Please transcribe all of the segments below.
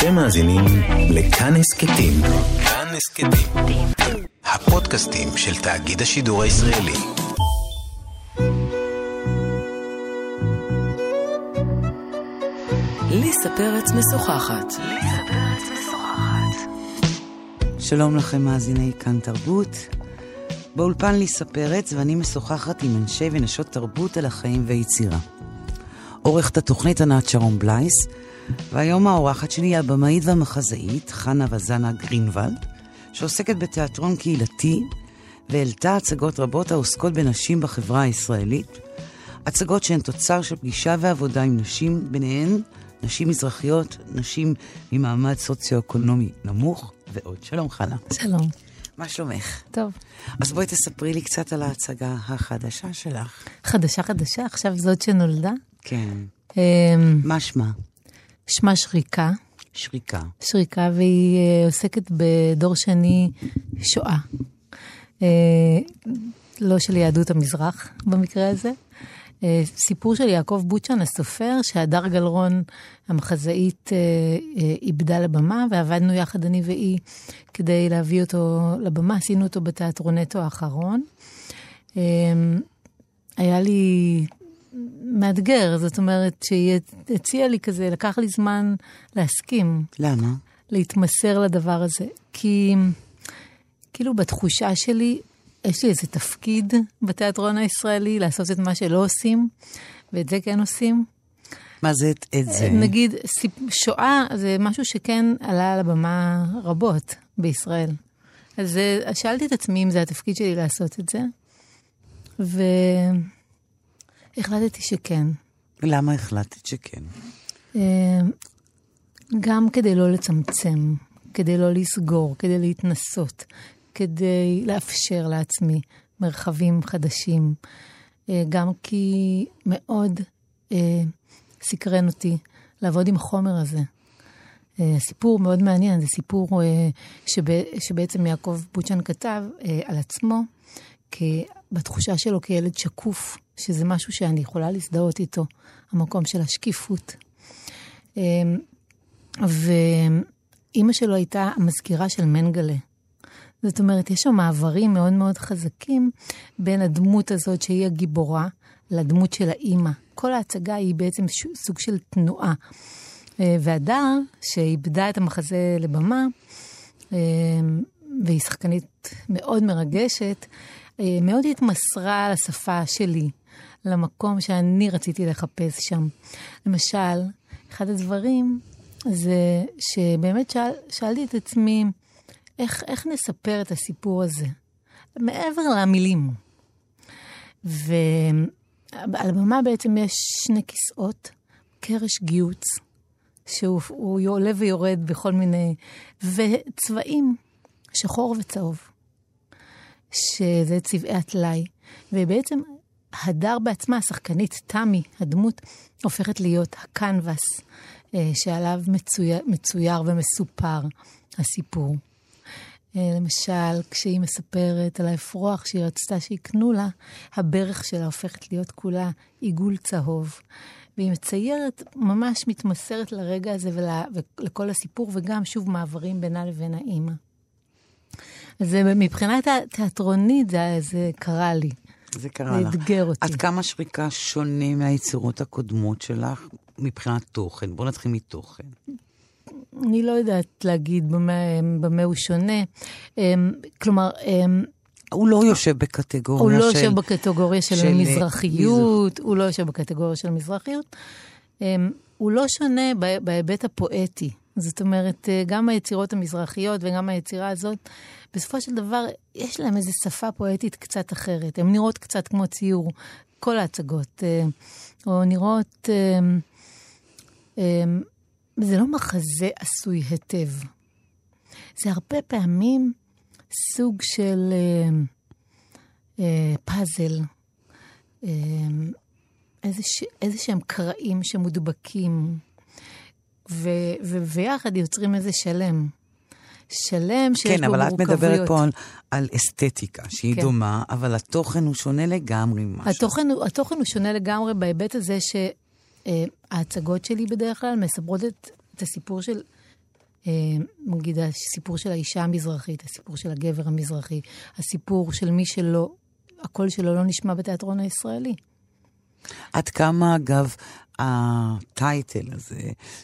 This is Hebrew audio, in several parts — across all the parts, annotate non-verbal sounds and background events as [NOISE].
אתם מאזינים לכאן הסכתים. כאן הסכתים. הפודקאסטים של תאגיד השידור הישראלי. ליסה פרץ משוחחת. שלום לכם מאזיני כאן תרבות. באולפן ליסה פרץ ואני משוחחת עם אנשי ונשות תרבות על החיים ויצירה. עורכת התוכנית ענת שרון בלייס, והיום האורחת שלי היא הבמאית והמחזאית חנה וזנה גרינוולד, שעוסקת בתיאטרון קהילתי והעלתה הצגות רבות העוסקות בנשים בחברה הישראלית, הצגות שהן תוצר של פגישה ועבודה עם נשים, ביניהן נשים מזרחיות, נשים ממעמד סוציו-אקונומי נמוך ועוד. שלום חנה. שלום. מה שלומך? טוב. אז בואי תספרי לי קצת על ההצגה החדשה שלך. חדשה חדשה, עכשיו זאת שנולדה. כן. אמ, מה שמה? שמה שריקה. שריקה. שריקה, והיא אה, עוסקת בדור שני שואה. אה, לא של יהדות המזרח במקרה הזה. אה, סיפור של יעקב בוצ'ן הסופר, שהדר גלרון המחזאית איבדה לבמה, ועבדנו יחד אני והיא כדי להביא אותו לבמה, עשינו אותו בתיאטרונטו האחרון. היה לי מאתגר, זאת אומרת שהיא הציעה לי כזה, לקח לי זמן להסכים. למה? להתמסר לדבר הזה. כי כאילו בתחושה שלי, יש לי איזה תפקיד בתיאטרון הישראלי, לעשות את מה שלא עושים, ואת זה כן עושים. מה זה את, את זה? נגיד, שואה זה משהו שכן עלה על הבמה רבות בישראל. אז שאלתי את עצמי אם זה התפקיד שלי לעשות את זה, ו... החלטתי שכן. למה החלטת שכן? אה, גם כדי לא לצמצם, כדי לא לסגור, כדי להתנסות, כדי לאפשר לעצמי מרחבים חדשים. אה, גם כי מאוד אה, סקרן אותי לעבוד עם החומר הזה. סיפור מאוד מעניין, זה סיפור שבעצם יעקב בוצ'ן כתב על עצמו, בתחושה שלו כילד שקוף, שזה משהו שאני יכולה להזדהות איתו, המקום של השקיפות. אמ, ואימא שלו הייתה המזכירה של מנגלה. זאת אומרת, יש שם מעברים מאוד מאוד חזקים בין הדמות הזאת, שהיא הגיבורה, לדמות של האימא. כל ההצגה היא בעצם סוג של תנועה. אה, והדר, שאיבדה את המחזה לבמה, אמ, והיא שחקנית מאוד מרגשת, אה, מאוד התמסרה לשפה שלי, למקום שאני רציתי לחפש שם. למשל, אחד הדברים זה שבאמת שאל, שאלתי את עצמי, איך, איך נספר את הסיפור הזה? מעבר למילים. ועל הבמה בעצם יש שני כיסאות, קרש גיוץ, שהוא עולה ויורד בכל מיני, וצבעים, שחור וצהוב. שזה צבעי הטלאי. ובעצם הדר בעצמה, השחקנית, תמי, הדמות, הופכת להיות הקנבס אה, שעליו מצויר, מצויר ומסופר הסיפור. אה, למשל, כשהיא מספרת על האפרוח שהיא רצתה שיקנו לה, הברך שלה הופכת להיות כולה עיגול צהוב. והיא מציירת, ממש מתמסרת לרגע הזה ול, ולכל הסיפור, וגם שוב מעברים בינה לבין האימא. אז מבחינה תיאטרונית זה, זה קרה לי. זה קרה לך. זה אתגר אותי. עד כמה שריקה שונה מהיצירות הקודמות שלך מבחינת תוכן? בואו נתחיל מתוכן. אני לא יודעת להגיד במה, במה הוא שונה. אמ, כלומר, אמ, הוא לא יושב בקטגוריה של... הוא לא של... יושב בקטגוריה של, של מזרחיות, מזר... הוא לא יושב בקטגוריה של מזרחיות. אמ, הוא לא שונה בהיבט הפואטי. זאת אומרת, אה, גם היצירות המזרחיות וגם היצירה הזאת, בסופו של דבר, יש להם איזו שפה פואטית קצת אחרת. הן נראות קצת כמו ציור, כל ההצגות. אה, או נראות... אה, זה לא מחזה עשוי היטב. זה הרבה פעמים סוג של פאזל. איזה שהם קרעים שמודבקים. ו- ו- ויחד יוצרים איזה שלם. שלם שיש כן, בו מורכבויות. כן, אבל את מדברת פה על, על אסתטיקה, שהיא כן. דומה, אבל התוכן הוא שונה לגמרי ממשהו. התוכן, התוכן הוא שונה לגמרי בהיבט הזה שההצגות שלי בדרך כלל מספרות את, את הסיפור של אה, נגיד הסיפור של האישה המזרחית, הסיפור של הגבר המזרחי, הסיפור של מי שלא, הקול שלו לא נשמע בתיאטרון הישראלי. עד כמה, אגב, הטייטל הזה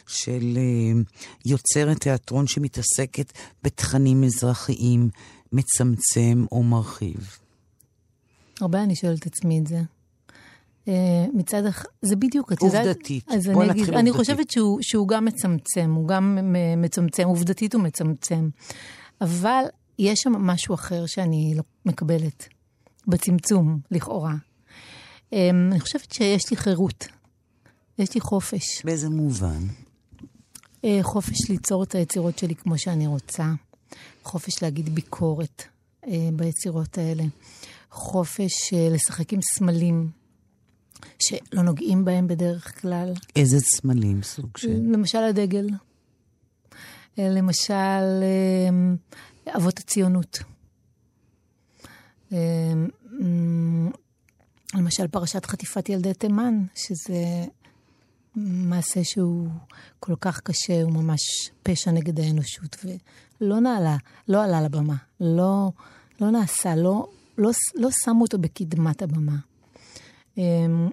של אה, יוצרת תיאטרון שמתעסקת בתכנים מזרחיים, מצמצם או מרחיב? הרבה אני שואלת את עצמי את זה. אה, מצד אחד, זה בדיוק, את יודעת... עובדתית. אני נתחיל אגיד, אני עובדתית. חושבת שהוא, שהוא גם מצמצם, הוא גם מ- מצמצם, עובדתית הוא מצמצם. אבל יש שם משהו אחר שאני לא מקבלת, בצמצום, לכאורה. אה, אני חושבת שיש לי חירות, יש לי חופש. באיזה מובן? אה, חופש ליצור את היצירות שלי כמו שאני רוצה, חופש להגיד ביקורת אה, ביצירות האלה, חופש אה, לשחק עם סמלים שלא נוגעים בהם בדרך כלל, איזה סמלים סוג של... למשל הדגל, למשל אבות הציונות. למשל פרשת חטיפת ילדי תימן, שזה מעשה שהוא כל כך קשה, הוא ממש פשע נגד האנושות, ולא נעלה, לא עלה לבמה, לא, לא נעשה, לא, לא, לא שמו אותו בקדמת הבמה. אמ,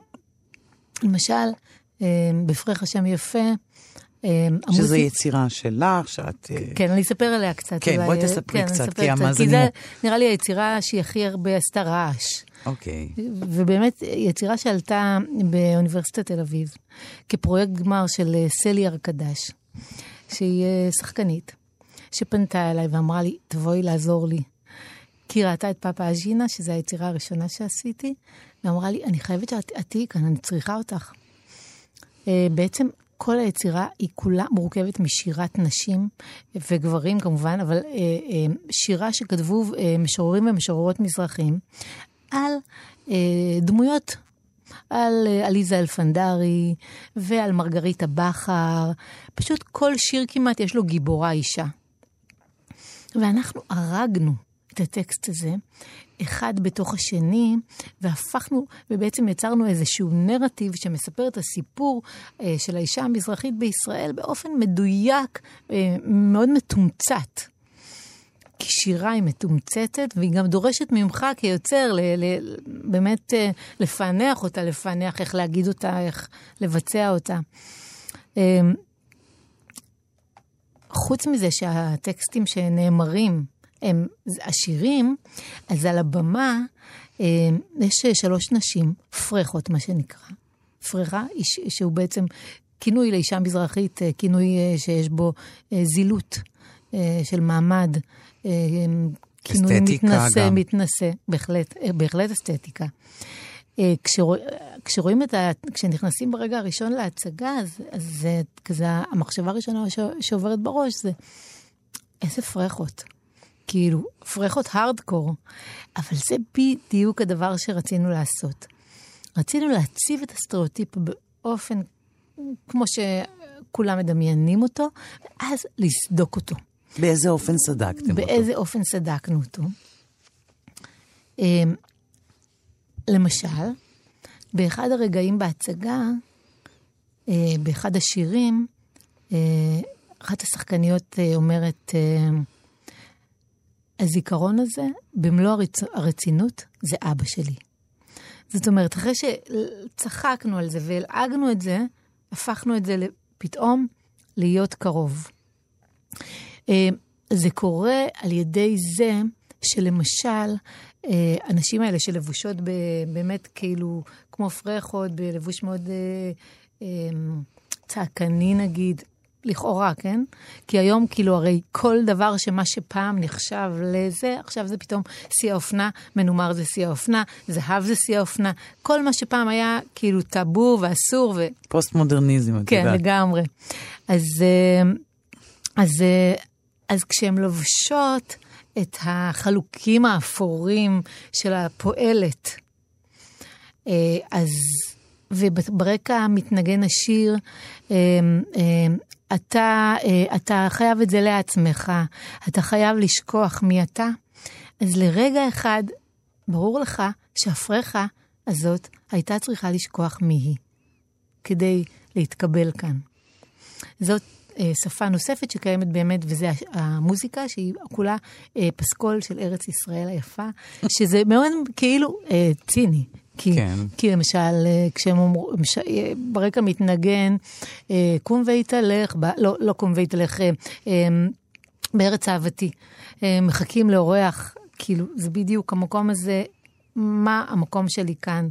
למשל, אמ, בפרח השם יפה, אמ, שזו המוזיק- יצירה שלך, שאת... אה, כן, אני אספר עליה קצת. כן, אולי, בואי אה, תספרי כן, קצת, כי המאזינים- כי זה נראה לי היצירה שהיא הכי הרבה עשתה רעש. אוקיי. ובאמת, יצירה שעלתה באוניברסיטת תל אביב, כפרויקט גמר של אה, סלי ארקדש, שהיא אה, שחקנית, שפנתה אליי ואמרה לי, תבואי לעזור לי. כי היא ראתה את פאפה אג'ינה, שזו היצירה הראשונה שעשיתי, ואמרה לי, אני חייבת שאת את תהיי כאן, אני צריכה אותך. אה, בעצם כל היצירה היא כולה מורכבת משירת נשים וגברים כמובן, אבל אה, אה, שירה שכתבו אה, משוררים ומשוררות מזרחים על אה, דמויות, על אה, עליזה אלפנדרי ועל מרגריטה בכר. פשוט כל שיר כמעט יש לו גיבורה אישה. ואנחנו הרגנו את הטקסט הזה, אחד בתוך השני, והפכנו, ובעצם יצרנו איזשהו נרטיב שמספר את הסיפור אה, של האישה המזרחית בישראל באופן מדויק, אה, מאוד מתומצת. כי שירה היא מתומצתת, והיא גם דורשת ממך כיוצר ל, ל, באמת אה, לפענח אותה, לפענח איך להגיד אותה, איך לבצע אותה. אה, חוץ מזה שהטקסטים שנאמרים הם השירים, אז על הבמה אה, יש שלוש נשים, פרחות מה שנקרא. פרחה, שהוא בעצם כינוי לאישה מזרחית, אה, כינוי שיש בו זילות של מעמד, כינוי אסתטיקה מתנשא, גם. מתנשא, בהחלט, אה, בהחלט אסתטיקה. אה, כשרוא, כשרואים את ה... כשנכנסים ברגע הראשון להצגה, אז, אז זה כזה, המחשבה הראשונה ש, שעוברת בראש זה, איזה פרחות. כאילו, פרחות הארדקור. אבל זה בדיוק הדבר שרצינו לעשות. רצינו להציב את הסטריאוטיפ באופן כמו שכולם מדמיינים אותו, ואז לסדוק אותו. באיזה אופן סדקתם אותו? באיזה אופן סדקנו אותו. אמ, למשל, באחד הרגעים בהצגה, אה, באחד השירים, אה, אחת השחקניות אה, אומרת, הזיכרון הזה, במלוא הרצ... הרצינות, זה אבא שלי. זאת אומרת, אחרי שצחקנו על זה והלעגנו את זה, הפכנו את זה פתאום להיות קרוב. אה, זה קורה על ידי זה שלמשל, אה, הנשים האלה שלבושות ב, באמת כאילו כמו פרחות, בלבוש מאוד אה, צעקני נגיד, לכאורה, כן? כי היום כאילו הרי כל דבר שמה שפעם נחשב לזה, עכשיו זה פתאום שיא האופנה, מנומר זה שיא האופנה, זהב זה שיא האופנה, כל מה שפעם היה כאילו טאבו ואסור ו... פוסט-מודרניזם, את כן, יודעת. לגמרי. אז, אז, אה, אז כשהן לובשות את החלוקים האפורים של הפועלת, אה, אז, וברקע מתנגן השיר, אה, אה, אתה, אתה חייב את זה לעצמך, אתה חייב לשכוח מי אתה. אז לרגע אחד, ברור לך שהפרחה הזאת הייתה צריכה לשכוח מי היא, כדי להתקבל כאן. זאת, שפה נוספת שקיימת באמת, וזה המוזיקה, שהיא כולה אה, פסקול של ארץ ישראל היפה, [LAUGHS] שזה מאוד כאילו אה, ציני. כי, כן. כי למשל, אה, כשהם אומרים, אה, ברקע מתנגן, אה, קום והתהלך, לא, לא קום והתהלך, אה, אה, בארץ אהבתי. אה, מחכים לאורח, כאילו, זה בדיוק המקום הזה, מה המקום שלי כאן.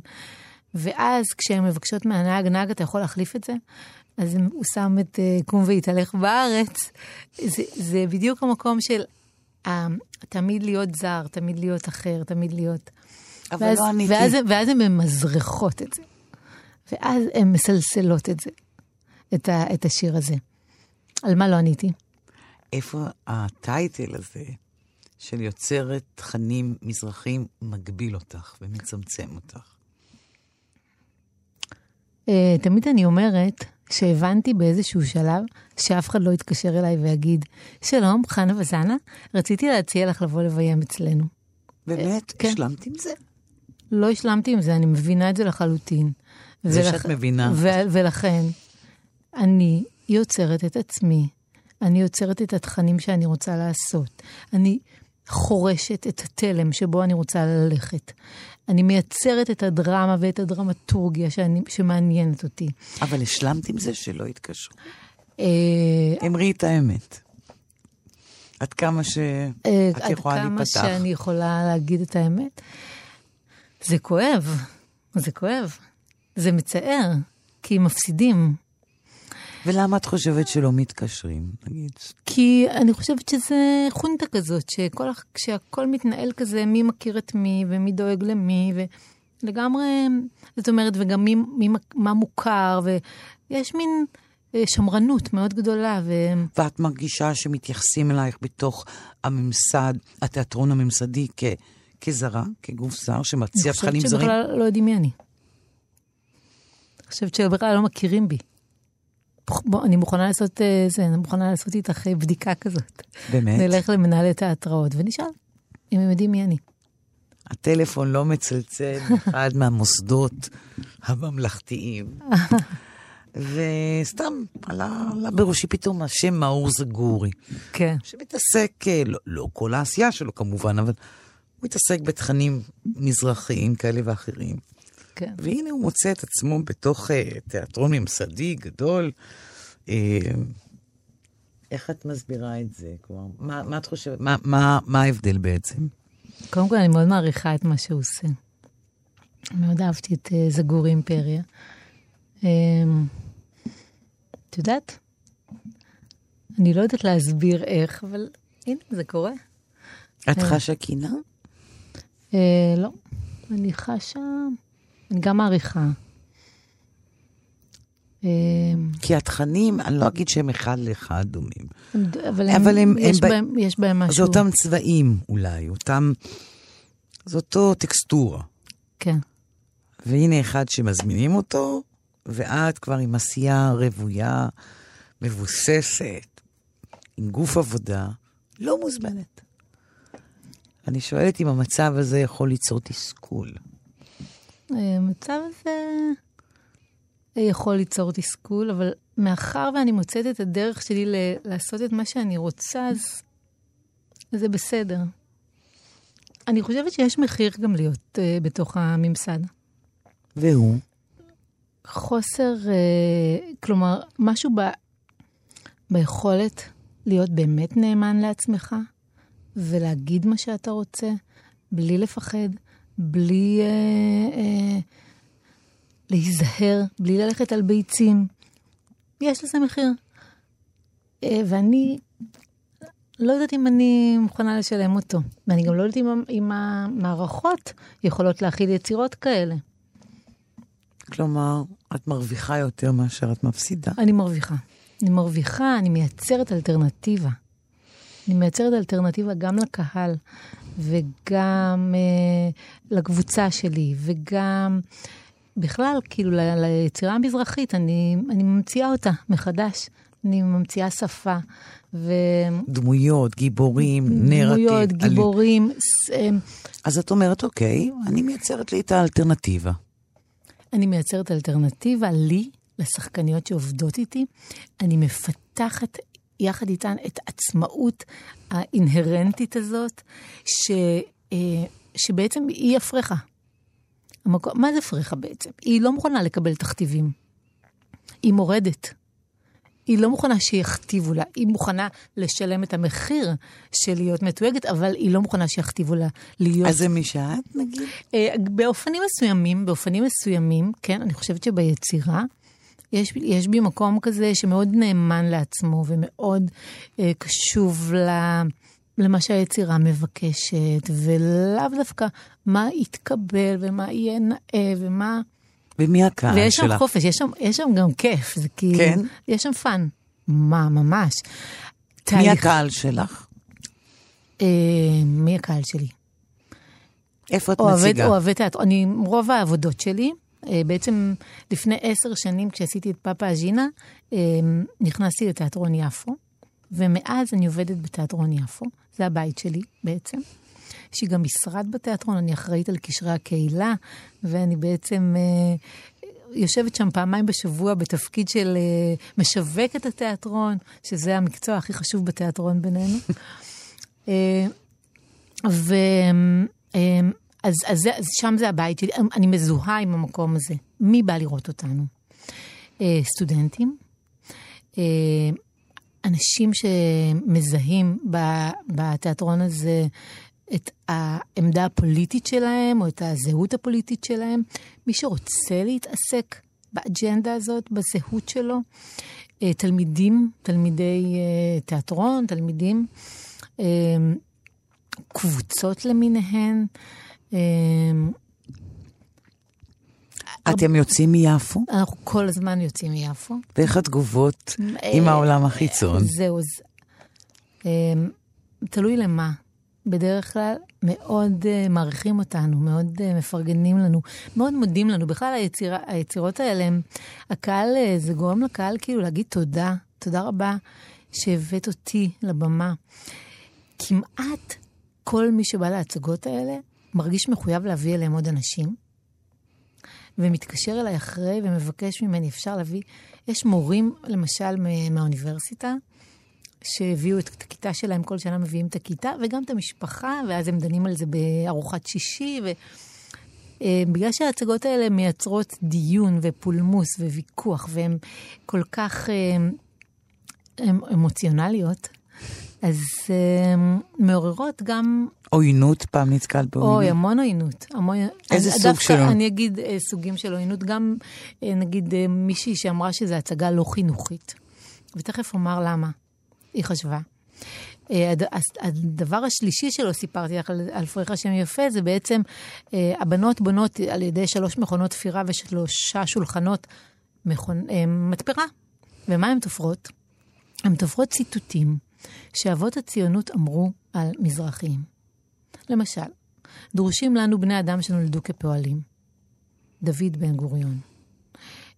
ואז כשהן מבקשות מהנהג, נהג, אתה יכול להחליף את זה? אז הוא שם את אה, קום והתהלך בארץ. זה, זה בדיוק המקום של אה, תמיד להיות זר, תמיד להיות אחר, תמיד להיות... אבל ואז, לא עניתי. ואז, ואז הן ממזרחות את זה. ואז הן מסלסלות את זה, את, ה, את השיר הזה. על מה לא עניתי? איפה הטייטל הזה של יוצרת תכנים מזרחים מגביל אותך ומצמצם אותך? Uh, תמיד אני אומרת שהבנתי באיזשהו שלב שאף אחד לא יתקשר אליי ויגיד, שלום, חנה וזנה, רציתי להציע לך לבוא לביים אצלנו. באמת? כן. השלמת עם זה? לא השלמתי עם זה, אני מבינה את זה לחלוטין. זה שאת מבינה. ו- ולכן, אני יוצרת את עצמי, אני יוצרת את התכנים שאני רוצה לעשות. אני חורשת את התלם שבו אני רוצה ללכת. אני מייצרת את הדרמה ואת הדרמטורגיה שאני, שמעניינת אותי. אבל השלמת עם זה שלא התקשרו. אה, אמרי את האמת. עד כמה שאת אה, יכולה עד כמה להיפתח. שאני יכולה להגיד את האמת. זה כואב, זה כואב. זה מצער, כי מפסידים. ולמה את חושבת שלא מתקשרים? נגיד, כי אני חושבת שזה חונטה כזאת, שכל, כשהכל מתנהל כזה, מי מכיר את מי ומי דואג למי, ולגמרי, זאת אומרת, וגם מי, מי, מה מוכר, ויש מין אה, שמרנות מאוד גדולה. ו... ואת מרגישה שמתייחסים אלייך בתוך הממסד, התיאטרון הממסדי, כ, כזרה, כגוף זר שמציע תכנים אני חושבת זרים? שבכלל לא יודעים מי אני. אני חושבת שבכלל לא מכירים בי. בוא, אני מוכנה לעשות אה, זה, אני מוכנה לעשות איתך אה, בדיקה כזאת. באמת? נלך למנהלי תיאטראות ונשאל אם הם יודעים מי אני. הטלפון לא מצלצל [LAUGHS] באחד מהמוסדות הממלכתיים. [LAUGHS] וסתם עלה, עלה בראשי פתאום השם מאור זגורי, כן. שמתעסק, אה, לא, לא כל העשייה שלו כמובן, אבל הוא מתעסק בתכנים מזרחיים כאלה ואחרים. כן. והנה הוא מוצא את עצמו בתוך uh, תיאטרון ממסדי גדול. Uh, איך את מסבירה את זה? כלומר, מה, מה את חושבת? מה, מה, מה ההבדל בעצם? קודם כל, אני מאוד מעריכה את מה שהוא עושה. מאוד אהבתי את uh, זגורי אימפריה. את יודעת, אני לא יודעת להסביר איך, אבל הנה, זה קורה. את. חשה קינה? Uh, לא, אני חשה, אני גם מעריכה. Um, כי התכנים, אני לא אגיד שהם אחד לאחד דומים. אבל, הם, אבל הם- יש, הם בהם, יש בהם משהו. זה אותם צבעים אולי, אותם... זה אותו טקסטורה. כן. והנה אחד שמזמינים אותו, ואת כבר עם עשייה רוויה, מבוססת, עם גוף עבודה, לא מוזמנת. אני שואלת אם המצב הזה יכול ליצור תסכול. המצב הזה יכול ליצור תסכול, אבל מאחר ואני מוצאת את הדרך שלי ל- לעשות את מה שאני רוצה, אז זה בסדר. אני חושבת שיש מחיר גם להיות uh, בתוך הממסד. והוא, חוסר, uh, כלומר, משהו ב, ביכולת להיות באמת נאמן לעצמך ולהגיד מה שאתה רוצה, בלי לפחד, בלי uh, uh, להיזהר, בלי ללכת על ביצים. יש לזה מחיר. Uh, ואני לא יודעת אם אני מוכנה לשלם אותו. ואני גם לא יודעת אם, אם המערכות יכולות להכיל יצירות כאלה. כלומר, את מרוויחה יותר מאשר את מפסידה. אני מרוויחה. אני מרוויחה, אני מייצרת אלטרנטיבה. אני מייצרת אלטרנטיבה גם לקהל, וגם אה, לקבוצה שלי, וגם בכלל, כאילו, ל- ליצירה המזרחית, אני, אני ממציאה אותה מחדש. אני ממציאה שפה, ודמויות, דמויות, גיבורים, נרטיב. עלי- גיבורים. ס- אה, אז את אומרת, אוקיי, אני מייצרת לי את האלטרנטיבה. אני מייצרת אלטרנטיבה לי, לשחקניות שעובדות איתי, אני מפתחת יחד איתן את העצמאות האינהרנטית הזאת, ש, אה, שבעצם היא הפרחה. המקום, מה זה פרחה בעצם? היא לא מוכנה לקבל תכתיבים. היא מורדת. היא לא מוכנה שיכתיבו לה, היא מוכנה לשלם את המחיר של להיות מתויגת, אבל היא לא מוכנה שיכתיבו לה להיות... אז זה מי שאת, נגיד? אה, באופנים מסוימים, באופנים מסוימים, כן, אני חושבת שביצירה, יש, יש בי מקום כזה שמאוד נאמן לעצמו ומאוד אה, קשוב ל... למה שהיצירה מבקשת, ולאו דווקא מה יתקבל ומה יהיה נאה ומה... ומי הקהל ויש שלך? שם חופש, יש שם, יש שם גם כיף, זה כאילו... כן? יש שם fun. מה, ממש. מי תהליך- הקהל שלך? אה, מי הקהל שלי? איפה את אוהבת, מציגה? אוהבת תיאטרון. אני, רוב העבודות שלי, בעצם לפני עשר שנים, כשעשיתי את פאפה אג'ינה, אה, נכנסתי לתיאטרון יפו, ומאז אני עובדת בתיאטרון יפו. זה הבית שלי בעצם. יש לי גם משרד בתיאטרון, אני אחראית על קשרי הקהילה, ואני בעצם אה, יושבת שם פעמיים בשבוע בתפקיד של אה, משווקת התיאטרון, שזה המקצוע הכי חשוב בתיאטרון בינינו. [LAUGHS] אה, ו... אה, אז, אז, אז שם זה הבית שלי, אני מזוהה עם המקום הזה. מי בא לראות אותנו? אה, סטודנטים, אה, אנשים שמזהים ב- בתיאטרון הזה את העמדה הפוליטית שלהם, או את הזהות הפוליטית שלהם. מי שרוצה להתעסק באג'נדה הזאת, בזהות שלו, אה, תלמידים, תלמידי אה, תיאטרון, תלמידים, אה, קבוצות למיניהן. אה, אתם יוצאים מיפו? אנחנו כל הזמן יוצאים מיפו. ואיך התגובות עם אה, העולם החיצון? זהו, אז... אמ, תלוי למה. בדרך כלל מאוד uh, מעריכים אותנו, מאוד uh, מפרגנים לנו, מאוד מודים לנו. בכלל היצירה, היצירות האלה, הם, הקהל, uh, זה גורם לקהל כאילו להגיד תודה, תודה רבה שהבאת אותי לבמה. כמעט כל מי שבא להצגות האלה מרגיש מחויב להביא אליהם עוד אנשים, ומתקשר אליי אחרי ומבקש ממני, אפשר להביא... יש מורים, למשל, מה- מהאוניברסיטה, שהביאו את הכיתה שלהם, כל שנה מביאים את הכיתה, וגם את המשפחה, ואז הם דנים על זה בארוחת שישי, ו... אה, בגלל שההצגות האלה מייצרות דיון ופולמוס וויכוח, והן כל כך אה, אמוציונליות, אז אה, מעוררות גם עוינות, פעם נתקלת אוי, בעוינות? המון עוינות. המון... איזה אני- סוג דווקא שלו? אני אגיד אה, סוגים של עוינות, גם אה, נגיד אה, מישהי שאמרה שזו הצגה לא חינוכית. ותכף אומר למה היא חשבה. אה, הדבר השלישי שלא סיפרתי לך על, על פריחה שם יפה, זה בעצם אה, הבנות בונות על ידי שלוש מכונות תפירה ושלושה שולחנות מכונ... אה, מתפרה. ומה הן תופרות? הן תופרות ציטוטים שאבות הציונות אמרו על מזרחים. למשל, דרושים לנו בני אדם שנולדו כפועלים. דוד בן גוריון.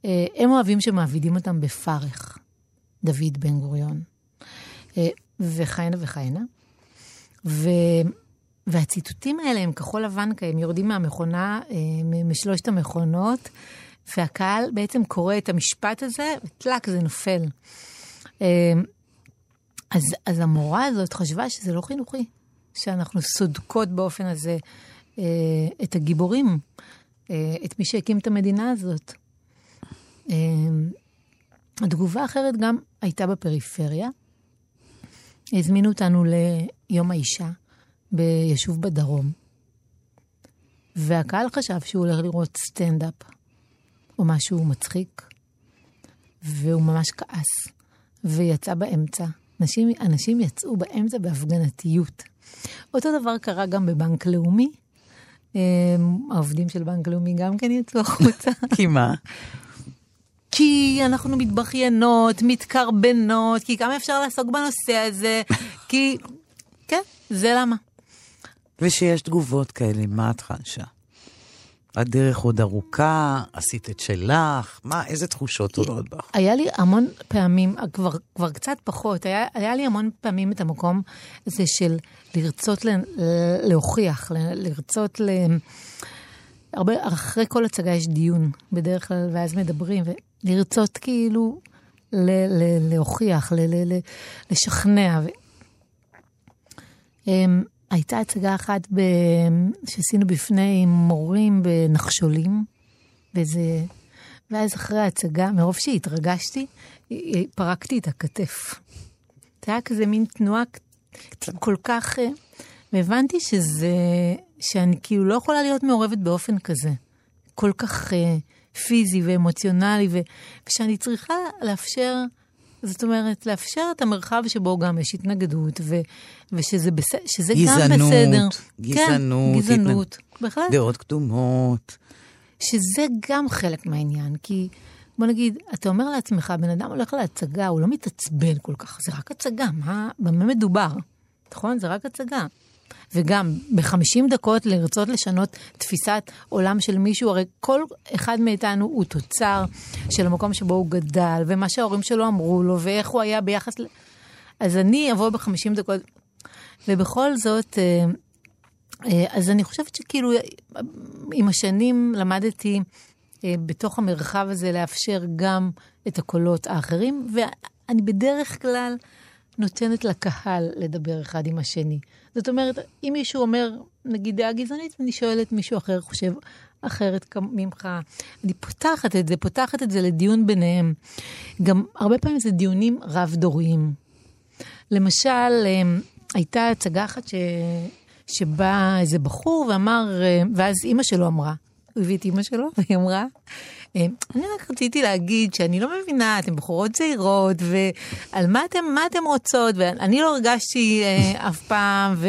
אה, הם אוהבים שמעבידים אותם בפרך. דוד בן גוריון. אה, וכהנה וכהנה. ו... והציטוטים האלה הם כחול לבן, כי הם יורדים מהמכונה, אה, משלושת המכונות, והקהל בעצם קורא את המשפט הזה, וטלק, זה נופל. אז, אז המורה הזאת חשבה שזה לא חינוכי, שאנחנו סודקות באופן הזה אה, את הגיבורים, אה, את מי שהקים את המדינה הזאת. אה, התגובה האחרת גם הייתה בפריפריה. הזמינו אותנו ליום האישה ביישוב בדרום, והקהל חשב שהוא הולך לראות סטנדאפ או משהו מצחיק, והוא ממש כעס, ויצא באמצע. אנשים, אנשים יצאו באמצע בהפגנתיות. אותו דבר קרה גם בבנק לאומי. אה, העובדים של בנק לאומי גם כן יצאו החוצה. [LAUGHS] כי מה? כי אנחנו מתבכיינות, מתקרבנות, כי כמה אפשר לעסוק בנושא הזה, כי... כן, זה למה. ושיש תגובות כאלה, מה את חשה? הדרך עוד ארוכה, עשית את שלך, מה, איזה תחושות עולות בך? היה לי המון פעמים, כבר, כבר קצת פחות, היה, היה לי המון פעמים את המקום הזה של לרצות ל, להוכיח, ל, לרצות ל... הרבה, אחרי כל הצגה יש דיון בדרך כלל, ואז מדברים, לרצות כאילו ל- ל- להוכיח, ל- ל- ל- לשכנע. ו... הייתה הצגה אחת ב... שעשינו בפני מורים בנחשולים, וזה... ואז אחרי ההצגה, מרוב שהתרגשתי, פרקתי את הכתף. זה היה כזה מין תנועה כל כך... אה, והבנתי שזה... שאני כאילו לא יכולה להיות מעורבת באופן כזה. כל כך uh, פיזי ואמוציונלי, ו... ושאני צריכה לאפשר... זאת אומרת, לאפשר את המרחב שבו גם יש התנגדות, ו, ושזה בס... שזה גזענות, גם בסדר. גזענות, כן, גזענות, התנג... בהחלט. דעות קדומות. שזה גם חלק מהעניין, כי בוא נגיד, אתה אומר לעצמך, בן אדם הולך להצגה, הוא לא מתעצבן כל כך, זה רק הצגה, מה, במה מדובר? נכון? זה רק הצגה. וגם ב-50 דקות לרצות לשנות תפיסת עולם של מישהו, הרי כל אחד מאיתנו הוא תוצר של המקום שבו הוא גדל, ומה שההורים שלו אמרו לו, ואיך הוא היה ביחס ל... אז אני אבוא ב-50 דקות, ובכל זאת, אה, אה, אז אני חושבת שכאילו, עם השנים למדתי אה, בתוך המרחב הזה לאפשר גם את הקולות האחרים, ואני בדרך כלל נותנת לקהל לדבר אחד עם השני. זאת אומרת, אם מישהו אומר, נגיד דעה גזענית, ואני שואלת מישהו אחר חושב אחרת ממך, אני פותחת את זה, פותחת את זה לדיון ביניהם. גם הרבה פעמים זה דיונים רב-דוריים. למשל, הייתה הצגה אחת ש... שבא איזה בחור ואמר, ואז אימא שלו אמרה, הוא הביא את אימא שלו, והיא אמרה, אני רק רציתי להגיד שאני לא מבינה, אתן בחורות צעירות, ועל מה אתן, מה אתן רוצות, ואני לא הרגשתי אה, [LAUGHS] אף פעם, ו...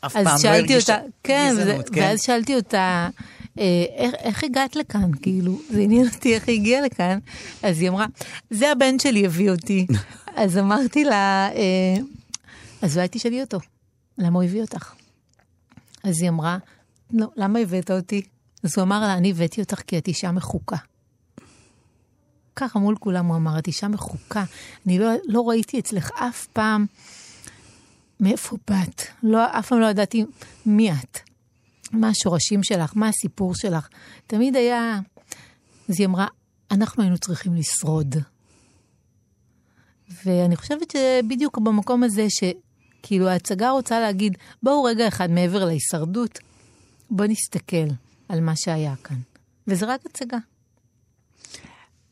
אף פעם לא הרגישת כן, גזענות, כן. ואז שאלתי אותה, אה, איך, איך הגעת לכאן? כאילו, זה עניין אותי איך היא הגיעה לכאן. אז היא אמרה, זה הבן שלי הביא אותי. [LAUGHS] אז אמרתי לה, אה, אז אולי תשאלי אותו, למה הוא הביא אותך? אז היא אמרה, לא, למה הבאת אותי? אז הוא אמר לה, אני הבאתי אותך כי את אישה מחוקה. ככה מול כולם הוא אמר, את אישה מחוקה. אני לא, לא ראיתי אצלך אף פעם מאיפה באת. לא, אף פעם לא ידעתי מי את. מה השורשים שלך, מה הסיפור שלך. תמיד היה... אז היא אמרה, אנחנו היינו צריכים לשרוד. ואני חושבת שבדיוק במקום הזה, שכאילו ההצגה רוצה להגיד, בואו רגע אחד מעבר להישרדות, בואו נסתכל על מה שהיה כאן. וזה רק הצגה.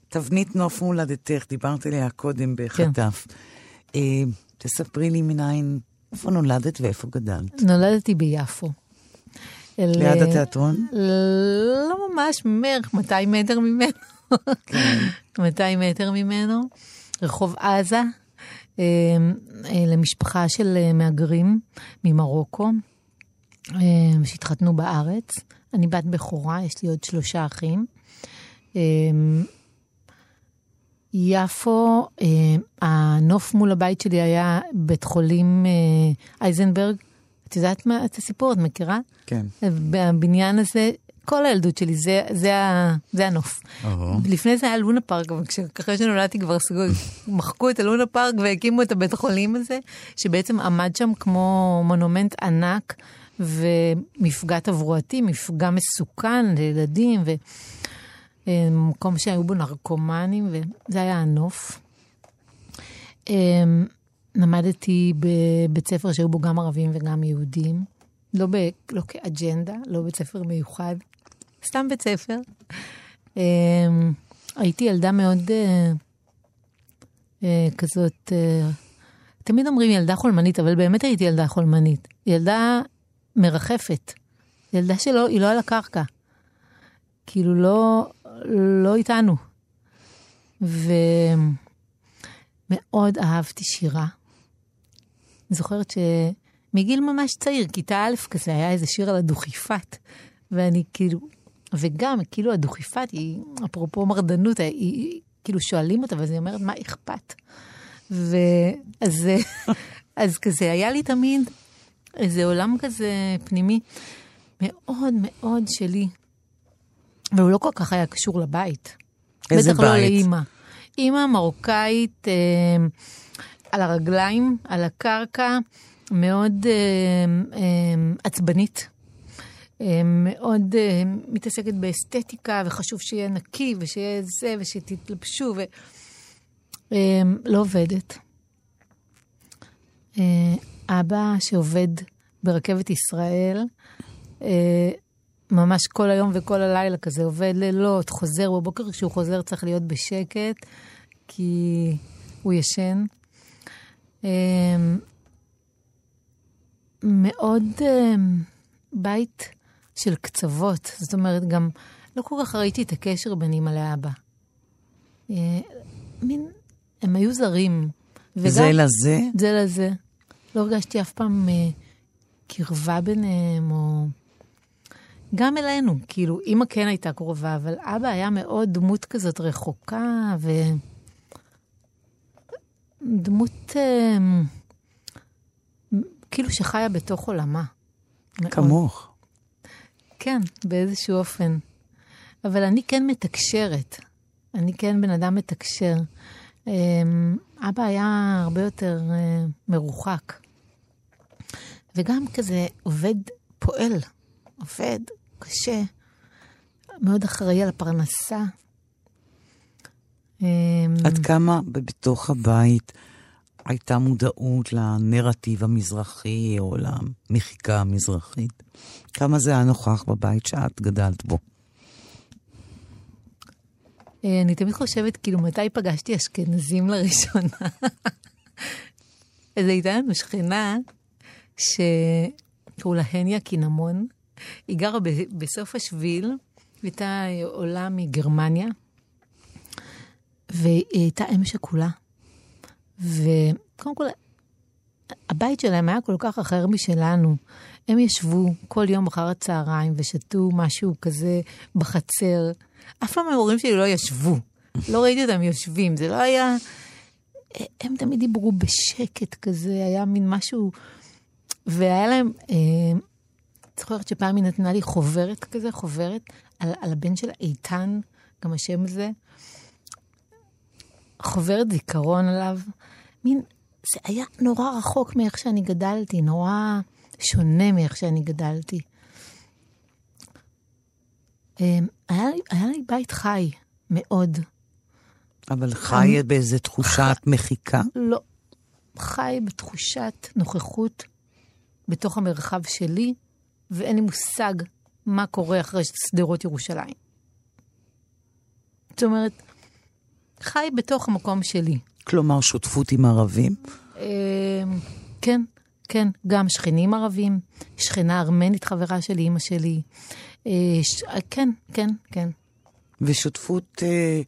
תבנית נוף מולדתך, דיברת עליה קודם בחטף. כן. אה, תספרי לי מניין, איפה נולדת ואיפה גדלת? נולדתי ביפו. ליד התיאטרון? לא ממש, בערך 200 מטר ממנו. כן. 200 מטר ממנו. רחוב עזה, אה, אה, למשפחה של מהגרים ממרוקו, שהתחתנו בארץ. אני בת בכורה, יש לי עוד שלושה אחים. יפו, הנוף מול הבית שלי היה בית חולים אייזנברג. את יודעת מה, את הסיפור, את מכירה? כן. בבניין הזה, כל הילדות שלי, זה, זה, זה הנוף. Oh. לפני זה היה לונה פארק, אבל אחרי שנולדתי כבר סגור, מחקו את הלונה פארק והקימו את הבית החולים הזה, שבעצם עמד שם כמו מונומנט ענק. ומפגע תברואתי, מפגע מסוכן לילדים, ומקום שהיו בו נרקומנים, וזה היה הנוף. אמ, למדתי בבית ספר שהיו בו גם ערבים וגם יהודים, לא, ב, לא כאג'נדה, לא בית ספר מיוחד, סתם בית ספר. אמ, הייתי ילדה מאוד אה, אה, כזאת, אה, תמיד אומרים ילדה חולמנית, אבל באמת הייתי ילדה חולמנית. ילדה מרחפת. ילדה שלא, היא לא על הקרקע. כאילו לא, לא איתנו. ומאוד אהבתי שירה. אני זוכרת שמגיל ממש צעיר, כיתה א' כזה, היה איזה שיר על הדוכיפת. ואני כאילו, וגם, כאילו הדוכיפת היא, אפרופו מרדנות, היא, היא כאילו שואלים אותה, ואז היא אומרת, מה אכפת? ואז [LAUGHS] אז כזה, היה לי תמיד איזה עולם כזה פנימי מאוד מאוד שלי. והוא לא כל כך היה קשור לבית. איזה בטח בית? בטח לא לאימא. אימא מרוקאית אה, על הרגליים, על הקרקע, מאוד אה, אה, עצבנית. אה, מאוד אה, מתעסקת באסתטיקה, וחשוב שיהיה נקי, ושיהיה זה, ושתתלבשו, ולא עובדת. אבא שעובד ברכבת ישראל, ממש כל היום וכל הלילה כזה, עובד לילות, חוזר בבוקר, כשהוא חוזר צריך להיות בשקט, כי הוא ישן. מאוד בית של קצוות. זאת אומרת, גם לא כל כך ראיתי את הקשר בין אימא לאבא. אה, מין, הם היו זרים. וגם, זה לזה? זה לזה. לא הרגשתי אף פעם אה, קרבה ביניהם, או... גם אלינו, כאילו, אימא כן הייתה קרובה, אבל אבא היה מאוד דמות כזאת רחוקה, ו... דמות אה, כאילו שחיה בתוך עולמה. כמוך. כן, באיזשהו אופן. אבל אני כן מתקשרת. אני כן בן אדם מתקשר. אמ, אבא היה הרבה יותר אה, מרוחק. וגם כזה עובד, פועל, עובד קשה, מאוד אחראי על הפרנסה. אמ, עד כמה בתוך הבית הייתה מודעות לנרטיב המזרחי או למחיקה המזרחית? כמה זה היה נוכח בבית שאת גדלת בו? אה, אני תמיד חושבת, כאילו, מתי פגשתי אשכנזים לראשונה? [LAUGHS] אז הייתה לנו שכנה שקראו לה הניה קינמון. היא גרה בסוף השביל, הייתה עולה מגרמניה, והיא הייתה אם שכולה. וקודם כל, הבית שלהם היה כל כך אחר משלנו. הם ישבו כל יום אחר הצהריים ושתו משהו כזה בחצר. אף פעם ההורים שלי לא ישבו. לא ראיתי אותם יושבים, זה לא היה... הם תמיד דיברו בשקט כזה, היה מין משהו... והיה להם... אה, זוכרת שפעם היא נתנה לי חוברת כזה, חוברת, על, על הבן שלה, איתן, גם השם הזה. חוברת זיכרון עליו. מין, זה היה נורא רחוק מאיך שאני גדלתי, נורא שונה מאיך שאני גדלתי. אמ, היה היה לי בית חי, מאוד. אבל חי אני... באיזה תחושת ח... מחיקה? לא. חי בתחושת נוכחות בתוך המרחב שלי, ואין לי מושג מה קורה אחרי שדרות ירושלים. זאת אומרת, חי בתוך המקום שלי. כלומר, שותפות עם ערבים? אמ, כן, כן, גם שכנים ערבים, שכנה ארמנית, חברה של אימא שלי. אה, ש... כן, כן, כן. ושותפות אה,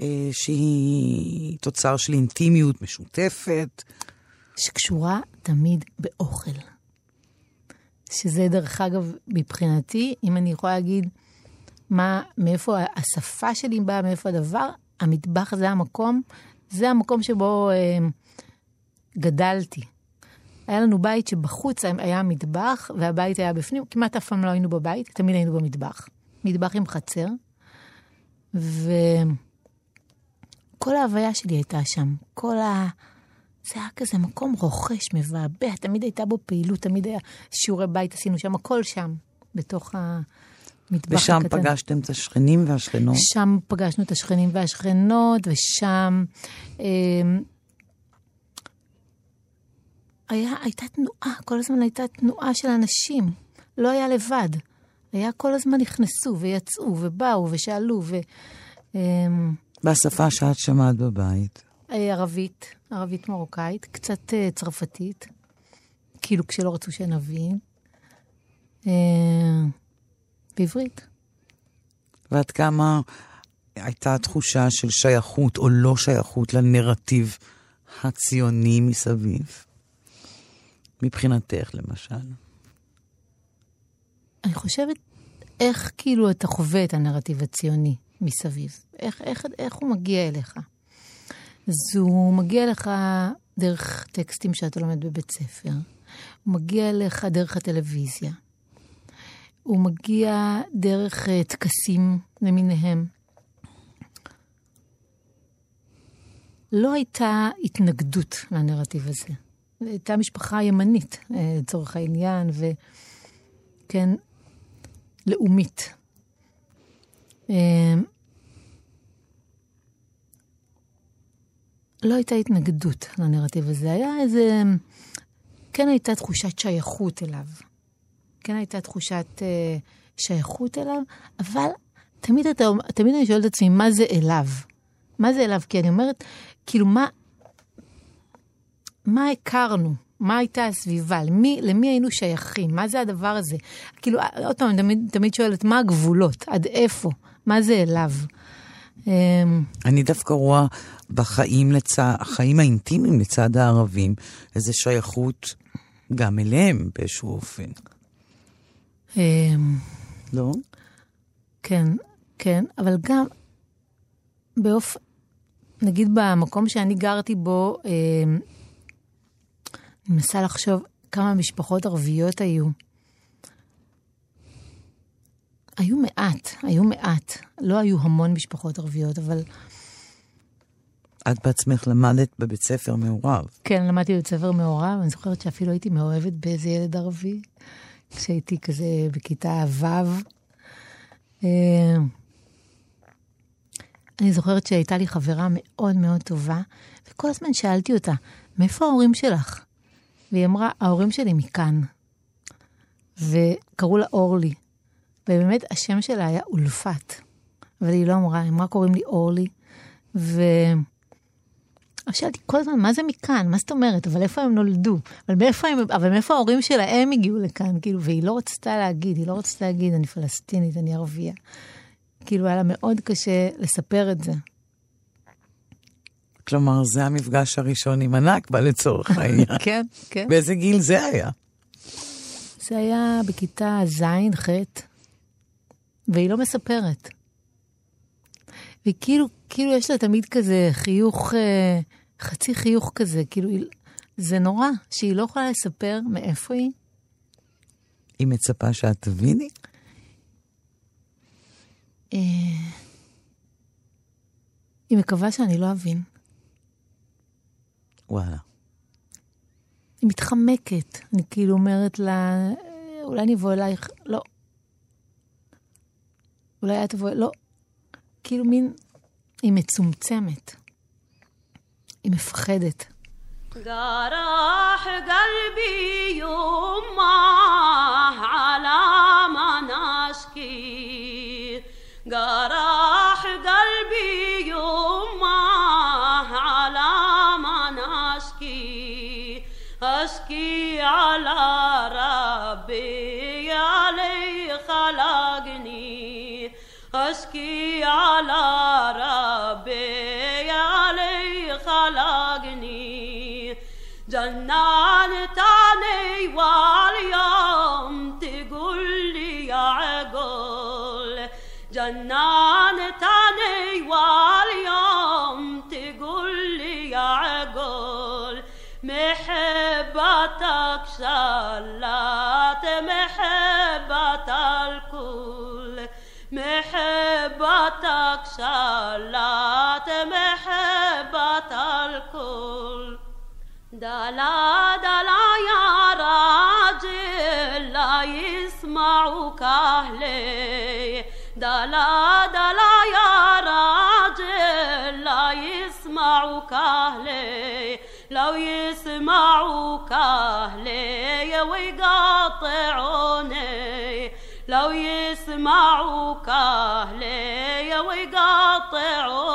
אה, שהיא תוצר של אינטימיות משותפת. שקשורה תמיד באוכל. שזה, דרך אגב, מבחינתי, אם אני יכולה להגיד מה, מאיפה השפה שלי באה, מאיפה הדבר, המטבח זה המקום, זה המקום שבו אה, גדלתי. היה לנו בית שבחוץ היה מטבח, והבית היה בפנים, כמעט אף פעם לא היינו בבית, תמיד היינו במטבח. מטבח עם חצר. וכל ההוויה שלי הייתה שם. כל ה... זה היה כזה מקום רוכש, מבעבע, תמיד הייתה בו פעילות, תמיד היה שיעורי בית, עשינו שם, הכל שם, בתוך המטבח ושם הקטן. ושם פגשתם את השכנים והשכנות? שם פגשנו את השכנים והשכנות, ושם... אה, היה, הייתה תנועה, כל הזמן הייתה תנועה של אנשים. לא היה לבד. היה כל הזמן נכנסו ויצאו ובאו ושאלו ו... אמ, בשפה שאת שמעת בבית. אה, ערבית, ערבית מרוקאית, קצת uh, צרפתית, כאילו כשלא רצו שנבין. Uh, בעברית. ועד כמה הייתה תחושה של שייכות או לא שייכות לנרטיב הציוני מסביב? מבחינתך, למשל? אני חושבת איך כאילו אתה חווה את הנרטיב הציוני מסביב. איך, איך, איך הוא מגיע אליך. אז הוא מגיע אליך דרך טקסטים שאתה לומד בבית ספר. הוא מגיע אליך דרך הטלוויזיה. הוא מגיע דרך uh, טקסים למיניהם. לא הייתה התנגדות לנרטיב הזה. הייתה משפחה ימנית, אה, לצורך העניין, וכן, לאומית. לא הייתה התנגדות לנרטיב הזה, היה איזה... כן הייתה תחושת שייכות אליו. כן הייתה תחושת אה, שייכות אליו, אבל תמיד, אתה, תמיד אני שואלת את עצמי, מה זה אליו? מה זה אליו? כי אני אומרת, כאילו, מה, מה הכרנו? מה הייתה הסביבה? למי, למי היינו שייכים? מה זה הדבר הזה? כאילו, עוד פעם, אני תמיד, תמיד שואלת, מה הגבולות? עד איפה? מה זה אליו? אמ, אני דווקא רואה בחיים לצד, החיים האינטימיים לצד הערבים, איזו שייכות גם אליהם באיזשהו אופן. אמ, לא? כן, כן, אבל גם באופן, נגיד במקום שאני גרתי בו, אמ, אני מנסה לחשוב כמה משפחות ערביות היו. היו מעט, היו מעט. לא היו המון משפחות ערביות, אבל את בעצמך למדת בבית ספר מעורב. כן, למדתי בבית ספר מעורב, אני זוכרת שאפילו הייתי מאוהבת באיזה ילד ערבי, כשהייתי כזה בכיתה ו'. אה, אני זוכרת שהייתה לי חברה מאוד מאוד טובה, וכל הזמן שאלתי אותה, מאיפה ההורים שלך? והיא אמרה, ההורים שלי מכאן. וקראו לה אורלי. ובאמת, השם שלה היה אולפת. אבל היא לא אמרה, הם רק קוראים לי אורלי. ו... שאלתי כל הזמן, מה זה מכאן? מה זאת אומרת? אבל איפה הם נולדו? אבל מאיפה, הם, אבל מאיפה ההורים שלהם הגיעו לכאן? כאילו, והיא לא רצתה להגיד, היא לא רצתה להגיד, אני פלסטינית, אני ערבייה. כאילו, היה לה מאוד קשה לספר את זה. כלומר, זה המפגש הראשון עם הנכבה לצורך [LAUGHS] העניין. כן, כן. באיזה גיל זה היה? זה היה בכיתה ז', ח', והיא לא מספרת. וכאילו, כאילו יש לה תמיד כזה חיוך, אה, חצי חיוך כזה, כאילו, זה נורא שהיא לא יכולה לספר מאיפה היא. היא מצפה שאת תביני? אה, היא מקווה שאני לא אבין. וואלה. היא מתחמקת. אני כאילו אומרת לה, אולי אני אבוא אלייך, לא. אולי את תבואי, לא. כאילו מין, היא מצומצמת. היא מפחדת. جرح قلبي يوم على ما نشكي جرح قلبي يوم على ما نشكي أشكي على ربي علي خلقني أشكي على ربي علي خلقني. جنان تاني واليوم تقول لي يا عقل. جنان تاني واليوم تقول لي يا عقل. محبتك شلات محبة الكل محبتك شلات محبة الكل دلا دلا يا راجل لا يسمعك أهلي دلا دلا يا راجل لا يسمعك أهلي لو يسمعوك أهلي ويقاطعوني لو يسمعوك أهلي ويقاطعوني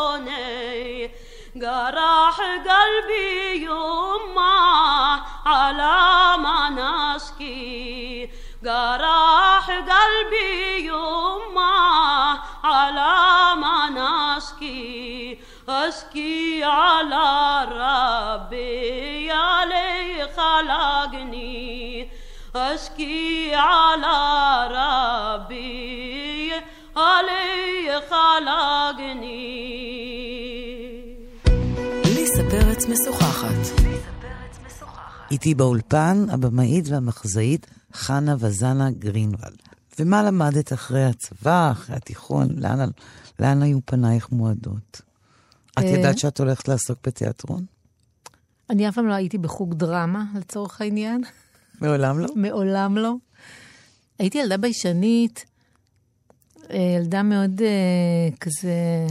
جرح قلبي يما على ما نشكي جرح قلبي يما على ما نشكي أشكي على ربي علي خلقني. أشكي على ربي علي خلقني ליסה פרץ משוחחת. איתי באולפן הבמאית והמחזאית חנה וזנה גרינוולד. ומה למדת אחרי הצבא, אחרי התיכון? לאן, לאן היו פנייך מועדות? את אה. ידעת שאת הולכת לעסוק בתיאטרון? אני אף פעם לא הייתי בחוג דרמה, לצורך העניין. מעולם לא? מעולם לא. הייתי ילדה ביישנית, אה, ילדה מאוד אה, כזה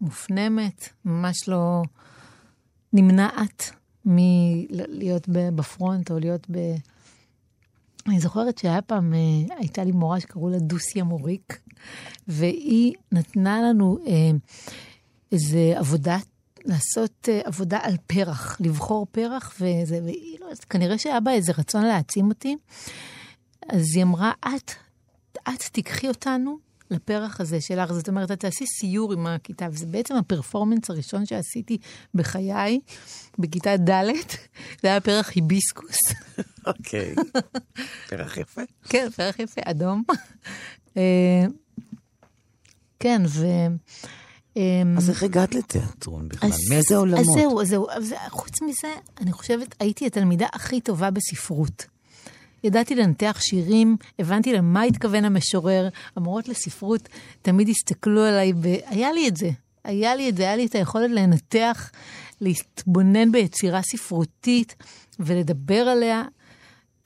מופנמת, ממש לא נמנעת מלהיות בפרונט או להיות ב... אני זוכרת שהיה פעם, אה, הייתה לי מורה שקראו לה דוסיה מוריק, והיא נתנה לנו אה, איזה עבודה, לעשות אה, עבודה על פרח, לבחור פרח, וזה, והיא לא, כנראה שהיה בה איזה רצון להעצים אותי. אז היא אמרה, את, את תיקחי אותנו לפרח הזה שלך. זאת אומרת, את תעשי סיור עם הכיתה, וזה בעצם הפרפורמנס הראשון שעשיתי בחיי, בכיתה ד', זה היה פרח היביסקוס. אוקיי. פרח יפה. כן, פרח יפה, אדום. אה, כן, ו... אמ, אז איך הגעת לתיאטרון בכלל? אז- מאיזה עולמות? אז זהו, אז זהו. אז חוץ מזה, אני חושבת, הייתי התלמידה הכי טובה בספרות. ידעתי לנתח שירים, הבנתי למה התכוון המשורר, המורות לספרות תמיד הסתכלו עליי, והיה לי את זה. היה לי את זה, היה לי את היכולת לנתח, להתבונן ביצירה ספרותית ולדבר עליה,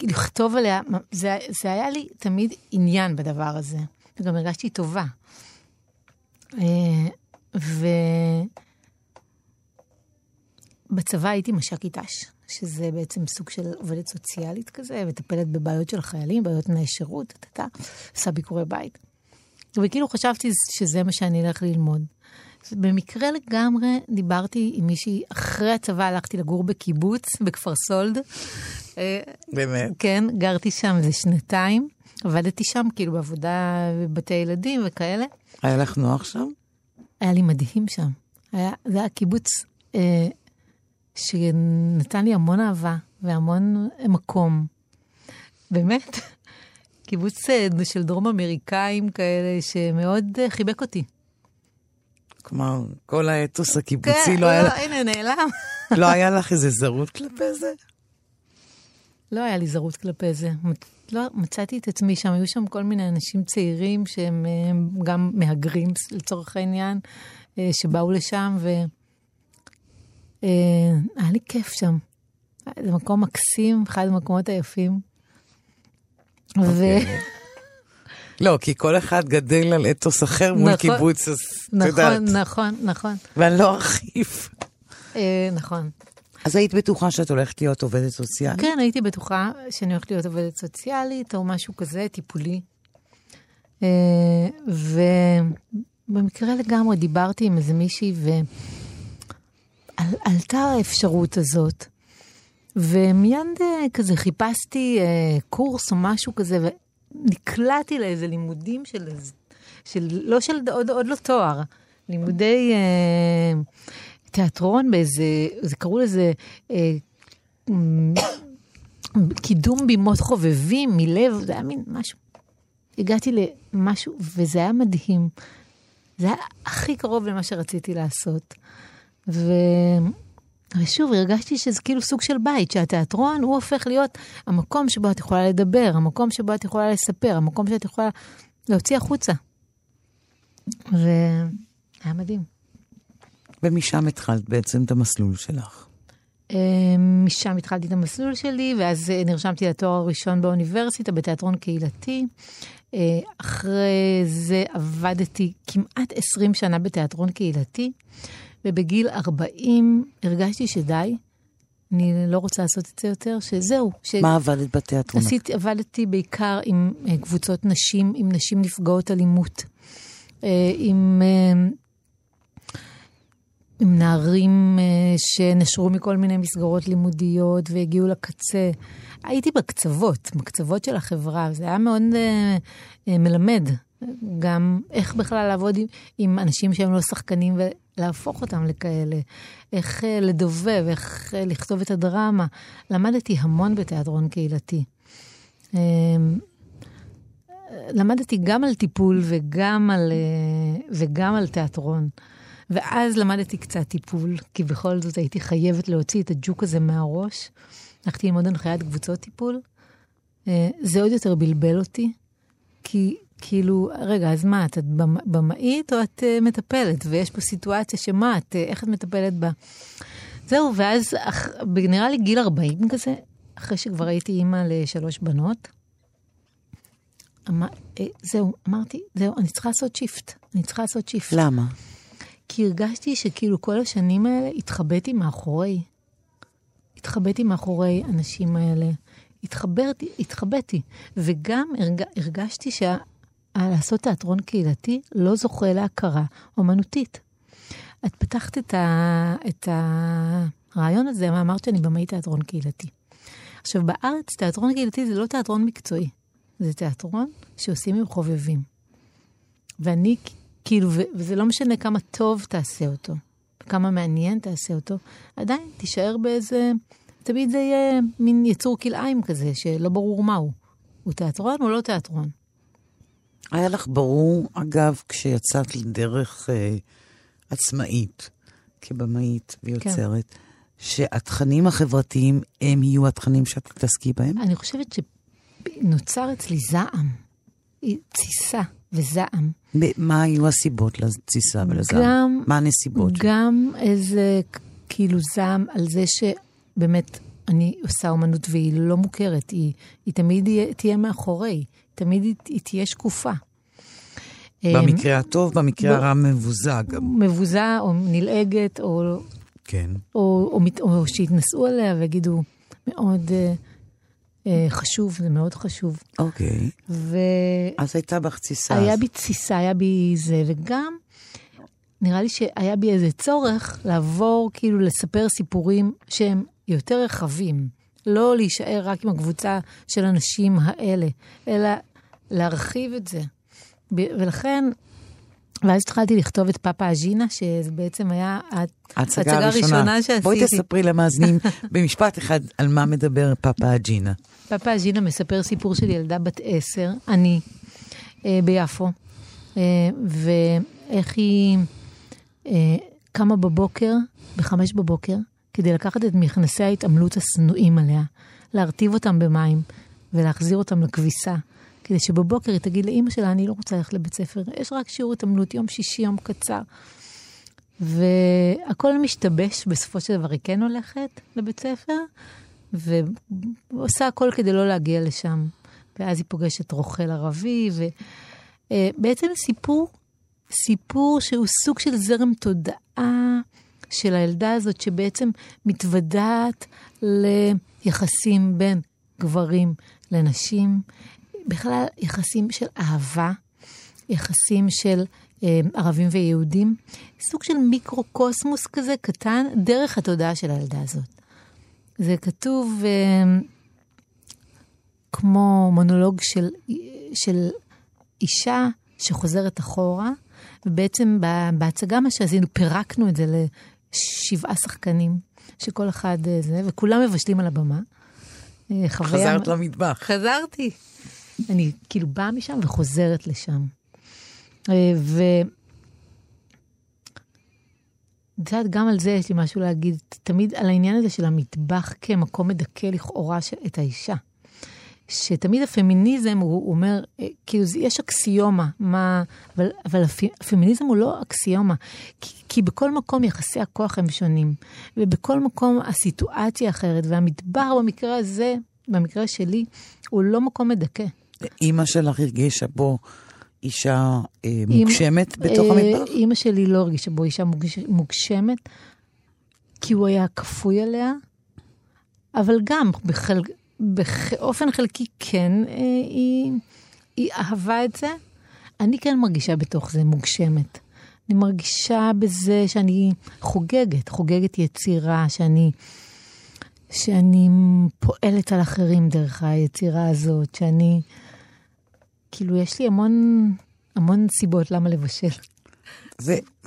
לכתוב עליה. זה, זה היה לי תמיד עניין בדבר הזה, וגם הרגשתי טובה. אה, ו... בצבא הייתי מש"קית ת"ש, שזה בעצם סוג של עובדת סוציאלית כזה, מטפלת בבעיות של החיילים, בעיות תנאי שירות, טה-טה, עושה ביקורי בית. וכאילו חשבתי שזה מה שאני אלך ללמוד. במקרה לגמרי דיברתי עם מישהי, אחרי הצבא הלכתי לגור בקיבוץ, בכפר סולד. באמת. כן, גרתי שם איזה שנתיים. עבדתי שם כאילו בעבודה בבתי ילדים וכאלה. היה לך נוח שם? היה לי מדהים שם. היה, זה היה קיבוץ אה, שנתן לי המון אהבה והמון מקום. באמת, [LAUGHS] קיבוץ אה, של דרום אמריקאים כאלה, שמאוד אה, חיבק אותי. כלומר, כל האתוס הקיבוצי כן, לא היה לא, לך- הנה, נעלם. לא היה לך איזה זרות כלפי זה? לא היה לי זרות כלפי זה. לא, מצאתי את עצמי שם, היו שם כל מיני אנשים צעירים שהם אה, הם גם מהגרים לצורך העניין, אה, שבאו לשם, והיה לי כיף שם. זה מקום מקסים, אחד המקומות היפים. ו... אוקיי. [LAUGHS] לא, כי כל אחד גדל על אתוס אחר מול נכון, קיבוץ, אז את יודעת. נכון, נכון, נכון, ואני לא ארחיב. אה, נכון. אז היית בטוחה שאת הולכת להיות עובדת סוציאלית? כן, הייתי בטוחה שאני הולכת להיות עובדת סוציאלית או משהו כזה, טיפולי. אה, ובמקרה לגמרי דיברתי עם איזה מישהי ועלתה האפשרות הזאת. ומיד אה, כזה חיפשתי אה, קורס או משהו כזה, ונקלעתי לאיזה לימודים של, של לא של, עוד, עוד לא תואר, לימודי אה, תיאטרון באיזה, זה קראו לזה אה, קידום בימות חובבים מלב, זה היה מין משהו. הגעתי למשהו, וזה היה מדהים. זה היה הכי קרוב למה שרציתי לעשות. ו... ושוב, הרגשתי שזה כאילו סוג של בית, שהתיאטרון הוא הופך להיות המקום שבו את יכולה לדבר, המקום שבו את יכולה לספר, המקום שאת יכולה להוציא החוצה. והיה מדהים. ומשם התחלת בעצם את המסלול שלך. אה, משם התחלתי את המסלול שלי, ואז אה, נרשמתי לתואר הראשון באוניברסיטה, בתיאטרון קהילתי. אה, אחרי זה עבדתי כמעט 20 שנה בתיאטרון קהילתי, ובגיל 40 הרגשתי שדי, אני לא רוצה לעשות את זה יותר, שזהו. ש... מה עבדת בתיאטרון? עשיתי, עבדתי בעיקר עם אה, קבוצות נשים, עם נשים נפגעות אלימות, עם, עם נערים אה, שנשרו מכל מיני מסגרות לימודיות והגיעו לקצה. הייתי בקצוות, בקצוות של החברה, זה היה מאוד אה, אה, מלמד. גם איך בכלל לעבוד עם, עם אנשים שהם לא שחקנים ולהפוך אותם לכאלה. איך לדובב, איך לכתוב את הדרמה. למדתי המון בתיאטרון קהילתי. אה, למדתי גם על טיפול וגם על, וגם על תיאטרון. ואז למדתי קצת טיפול, כי בכל זאת הייתי חייבת להוציא את הג'וק הזה מהראש. הלכתי ללמוד הנחיית קבוצות טיפול. אה, זה עוד יותר בלבל אותי, כי כאילו, רגע, אז מה, את במ- במאית או את אה, מטפלת? ויש פה סיטואציה שמה, את, אה, איך את מטפלת בה? זהו, ואז אח, נראה לי גיל 40 כזה, אחרי שכבר הייתי אימא לשלוש בנות, אמר, זהו, אמרתי, זהו, אני צריכה לעשות shift. אני צריכה לעשות shift. למה? כי הרגשתי שכאילו כל השנים האלה התחבאתי מאחורי. התחבאתי מאחורי האנשים האלה. התחברתי, התחבאתי. וגם הרג, הרגשתי שלעשות תיאטרון קהילתי לא זוכה להכרה אומנותית. את פתחת את, ה, את הרעיון הזה ואמרת שאני במאי תיאטרון קהילתי. עכשיו, בארץ תיאטרון קהילתי זה לא תיאטרון מקצועי, זה תיאטרון שעושים עם חובבים. ואני, כאילו, וזה לא משנה כמה טוב תעשה אותו, כמה מעניין תעשה אותו, עדיין תישאר באיזה, תמיד זה יהיה מין יצור כלאיים כזה, שלא ברור מהו. הוא תיאטרון או לא תיאטרון? היה לך ברור, אגב, כשיצאת לדרך אה, עצמאית, כבמאית ויוצרת, כן. שהתכנים החברתיים הם יהיו התכנים שאת תתעסקי בהם? אני חושבת שנוצר אצלי זעם, תסיסה וזעם. מה היו הסיבות לתסיסה ולזעם? גם... מה הנסיבות? גם איזה כאילו זעם על זה שבאמת אני עושה אומנות והיא לא מוכרת, היא, היא תמיד תהיה מאחורי, תמיד היא, היא תהיה שקופה. במקרה הטוב, במקרה הרע מבוזה גם. מבוזה או נלעגת, או... כן. או, או, או, או שיתנסו עליה ויגידו, מאוד אה, חשוב, זה מאוד חשוב. אוקיי. ו... אז הייתה בך תסיסה. היה בי תסיסה, היה בי זה, וגם נראה לי שהיה בי איזה צורך לעבור, כאילו לספר סיפורים שהם יותר רחבים. לא להישאר רק עם הקבוצה של הנשים האלה, אלא להרחיב את זה. ולכן, ואז התחלתי לכתוב את פאפה אג'ינה, שזה בעצם היה ההצגה הראשונה שעשיתי. בואי תספרי למאזינים [LAUGHS] במשפט אחד על מה מדבר פאפה אג'ינה. פאפה אג'ינה מספר סיפור של ילדה בת עשר, אני, אה, ביפו, אה, ואיך היא אה, קמה בבוקר, בחמש בבוקר, כדי לקחת את מכנסי ההתעמלות השנואים עליה, להרטיב אותם במים ולהחזיר אותם לכביסה. כדי שבבוקר היא תגיד לאימא שלה, אני לא רוצה ללכת לבית ספר, יש רק שיעור התעמלות, יום שישי, יום קצר. והכל משתבש, בסופו של דבר היא כן הולכת לבית ספר, ועושה הכל כדי לא להגיע לשם. ואז היא פוגשת רוכל ערבי, ובעצם סיפור, סיפור שהוא סוג של זרם תודעה של הילדה הזאת, שבעצם מתוודעת ליחסים בין גברים לנשים, בכלל יחסים של אהבה, יחסים של אה, ערבים ויהודים, סוג של מיקרוקוסמוס כזה קטן דרך התודעה של הילדה הזאת. זה כתוב אה, כמו מונולוג של, של אישה שחוזרת אחורה, ובעצם בהצגה מה שעשינו, פירקנו את זה לשבעה שחקנים, שכל אחד אה, זה, וכולם מבשלים על הבמה. אה, חוויה... חזרת למטבח. חזרתי. אני כאילו באה משם וחוזרת לשם. אה, ו... את יודעת, גם על זה יש לי משהו להגיד, תמיד על העניין הזה של המטבח כמקום מדכא לכאורה את האישה. שתמיד הפמיניזם, הוא, אומר, אה, כאילו, יש אקסיומה, מה, אבל, אבל הפמיניזם הוא לא אקסיומה, כי, כי בכל מקום יחסי הכוח הם שונים, ובכל מקום הסיטואציה אחרת, והמטבח במקרה הזה, במקרה שלי, הוא לא מקום מדכא. אימא שלך הרגישה בו אישה אה, מוגשמת אימא, בתוך אה, המטבח? אימא שלי לא הרגישה בו אישה מוגש, מוגשמת, כי הוא היה כפוי עליה, אבל גם בחל, באופן חלקי כן אה, היא, היא אהבה את זה. אני כן מרגישה בתוך זה מוגשמת. אני מרגישה בזה שאני חוגגת, חוגגת יצירה, שאני... שאני פועלת על אחרים דרך היצירה הזאת, שאני... כאילו, יש לי המון, המון סיבות למה לבשל.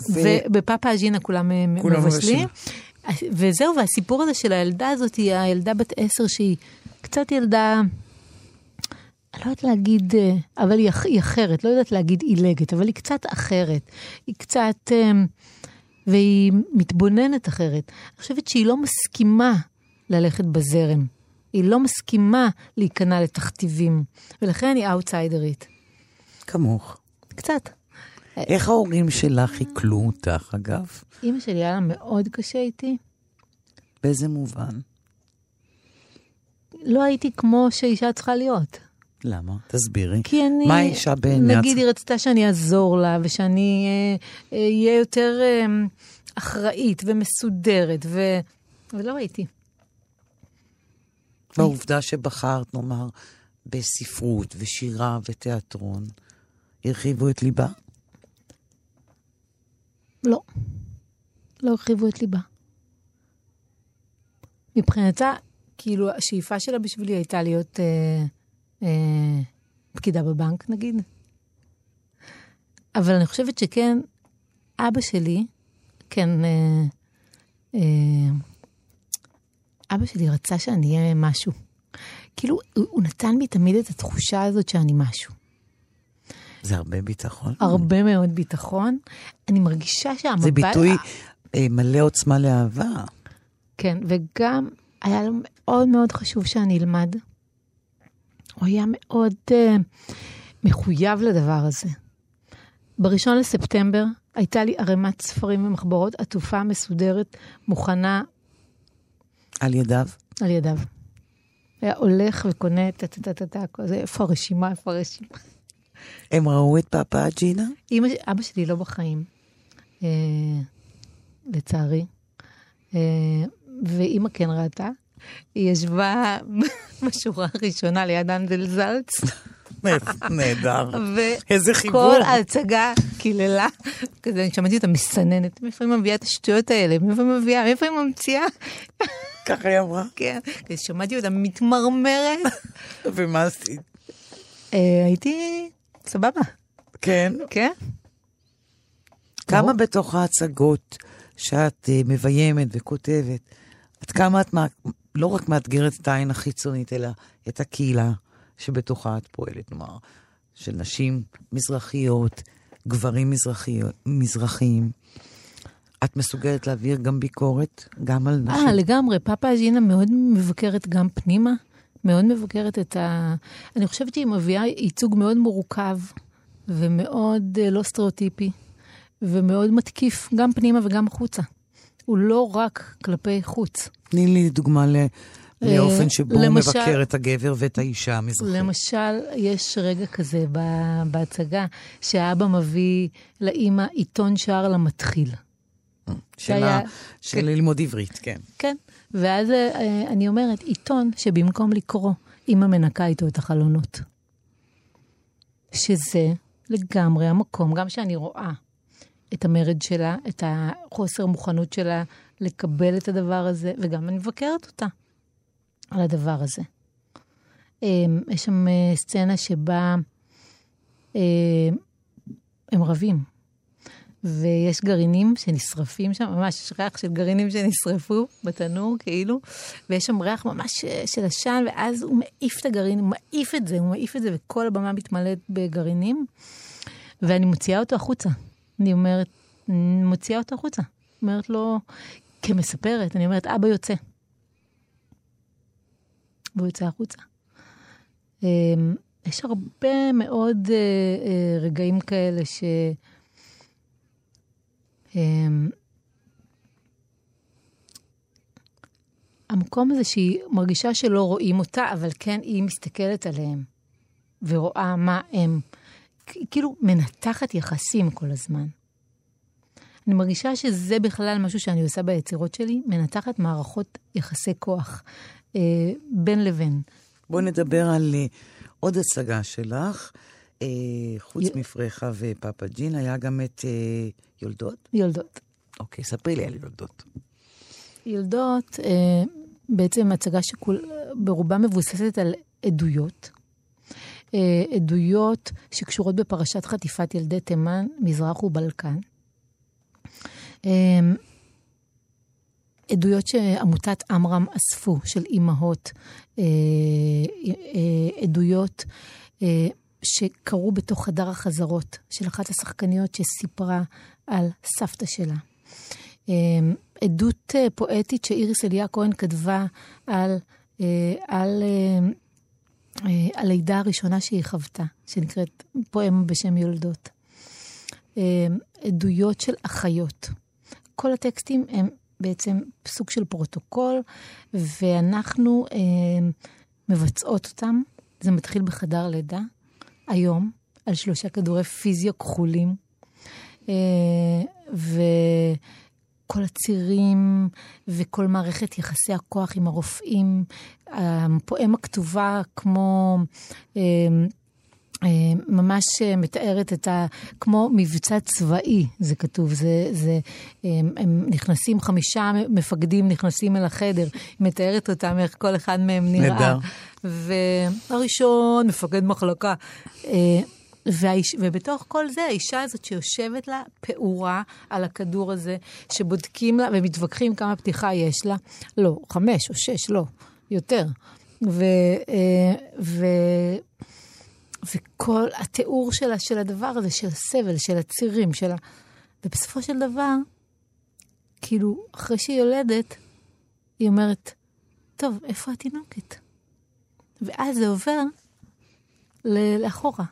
ובפאפה אג'ינה כולם, כולם מבשלים. וזהו, והסיפור הזה של הילדה הזאת, היא הילדה בת עשר שהיא קצת ילדה, אני לא יודעת להגיד, אבל היא, היא אחרת, לא יודעת להגיד עילגת, אבל היא קצת אחרת. היא קצת, והיא מתבוננת אחרת. אני חושבת שהיא לא מסכימה ללכת בזרם. היא לא מסכימה להיכנע לתכתיבים, ולכן היא אאוטסיידרית. כמוך. קצת. איך ההורים שלך עיכלו אותך, אגב? אימא שלי היה לה מאוד קשה איתי. באיזה מובן? לא הייתי כמו שאישה צריכה להיות. למה? תסבירי. כי אני... מה האישה בעיני נגיד? היא רצתה שאני אעזור לה, ושאני אה, אה, אהיה יותר אה, אחראית ומסודרת, ו... ולא הייתי. והעובדה שבחרת, נאמר, בספרות ושירה ותיאטרון, הרחיבו את ליבה? לא. לא הרחיבו את ליבה. מבחינתה, כאילו, השאיפה שלה בשבילי הייתה להיות אה, אה, פקידה בבנק, נגיד. אבל אני חושבת שכן, אבא שלי, כן, אה, אה, אבא שלי רצה שאני אהיה משהו. כאילו, הוא, נתן לי תמיד את התחושה הזאת שאני משהו. זה הרבה ביטחון. הרבה מאוד ביטחון. אני מרגישה שהמבט... זה ביטוי אה, מלא עוצמה לאהבה. כן, וגם היה לו מאוד מאוד חשוב שאני אלמד. הוא היה מאוד uh, מחויב לדבר הזה. בראשון לספטמבר הייתה לי ערימת ספרים ומחברות עטופה, מסודרת, מוכנה על ידיו. על ידיו. היה הולך וקונה טה-טה-טה-טה, כזה, איפה הרשימה, איפה הרשימה. הם ראו את פאפה ג'ינה? אמא, אבא שלי לא בחיים, אה, לצערי. אה, ואימא כן ראתה. היא ישבה [LAUGHS] בשורה הראשונה ליד אנדל זלץ, נהדר. וכל איזה חיבור. ההצגה קיללה. כזה, אני שמעתי אותה מסננת, מאיפה היא מביאה את השטויות האלה? מאיפה היא מביאה? מאיפה היא ממציאה? ככה היא אמרה. כן, כזה שמעתי אותה מתמרמרת. [LAUGHS] ומה עשית? אה, הייתי סבבה, כן. כן? כמה בתוך ההצגות שאת אה, מביימת וכותבת, עד כמה את לא רק מאתגרת את העין החיצונית, אלא את הקהילה שבתוכה את פועלת, כלומר, של נשים מזרחיות, גברים מזרחיות, מזרחיים. את מסוגלת להעביר גם ביקורת, גם על נשים. אה, לגמרי. פאפה אג'ינה מאוד מבקרת גם פנימה, מאוד מבקרת את ה... אני חושבת שהיא מביאה ייצוג מאוד מורכב ומאוד אה, לא סטריאוטיפי, ומאוד מתקיף גם פנימה וגם החוצה. הוא לא רק כלפי חוץ. תני לי דוגמה ל... לאופן שבו הוא אה, למשל- מבקר את הגבר ואת האישה המזרחית. למשל, יש רגע כזה בהצגה, שהאבא מביא לאימא עיתון שער למתחיל. של, היה- ה... של ללמוד עברית, כן. כן. ואז אה, אני אומרת, עיתון שבמקום לקרוא, אימא מנקה איתו את החלונות. שזה לגמרי המקום, גם שאני רואה את המרד שלה, את החוסר מוכנות שלה לקבל את הדבר הזה, וגם אני מבקרת אותה על הדבר הזה. אה, יש שם אה, סצנה שבה אה, הם רבים, ויש גרעינים שנשרפים שם, ממש יש ריח של גרעינים שנשרפו בתנור, כאילו, ויש שם ריח ממש אה, של עשן, ואז הוא מעיף את הגרעין, הוא מעיף את זה, הוא מעיף את זה, וכל הבמה מתמלאת בגרעינים, ואני מוציאה אותו החוצה. אני אומרת, מוציאה אותו החוצה. אומרת לו, כמספרת, אני אומרת, אבא יוצא. והוא יוצא החוצה. אה, יש הרבה מאוד אה, אה, רגעים כאלה ש... אמ, המקום הזה שהיא מרגישה שלא רואים אותה, אבל כן היא מסתכלת עליהם ורואה מה הם, כ- כאילו מנתחת יחסים כל הזמן. אני מרגישה שזה בכלל משהו שאני עושה ביצירות שלי, מנתחת מערכות יחסי כוח בין לבין. בואי נדבר על אה, עוד הצגה שלך. אה, חוץ י- מפרחה ופאפה ג'ין, היה גם את אה, יולדות? יולדות. אוקיי, ספרי לי על יולדות. יולדות, אה, בעצם הצגה שברובה מבוססת על עדויות. אה, עדויות שקשורות בפרשת חטיפת ילדי תימן, מזרח ובלקן. עדויות שעמותת עמרם אספו, של אימהות, אה, אה, עדויות אה, שקרו בתוך חדר החזרות של אחת השחקניות שסיפרה על סבתא שלה. עדות פואטית שאיריס אליה כהן כתבה על, על אה, הלידה הראשונה שהיא חוותה, שנקראת פואמה בשם יולדות. עדויות של אחיות. כל הטקסטים הם בעצם סוג של פרוטוקול, ואנחנו אה, מבצעות אותם. זה מתחיל בחדר לידה, היום, על שלושה כדורי פיזיו כחולים. אה, וכל הצירים וכל מערכת יחסי הכוח עם הרופאים, הפואמה כתובה כמו... אה, ממש מתארת את ה... כמו מבצע צבאי, זה כתוב. זה, זה, הם, הם נכנסים, חמישה מפקדים נכנסים אל החדר, היא מתארת אותם, איך כל אחד מהם נראה. נהדר. והראשון, מפקד מחלקה. אה, והאיש, ובתוך כל זה, האישה הזאת שיושבת לה פעורה על הכדור הזה, שבודקים לה ומתווכחים כמה פתיחה יש לה. לא, חמש או שש, לא, יותר. ו, אה, ו, וכל התיאור שלה, של הדבר הזה, של הסבל, של הצירים, של ה... ובסופו של דבר, כאילו, אחרי שהיא יולדת, היא אומרת, טוב, איפה התינוקת? ואז זה עובר לאחורה.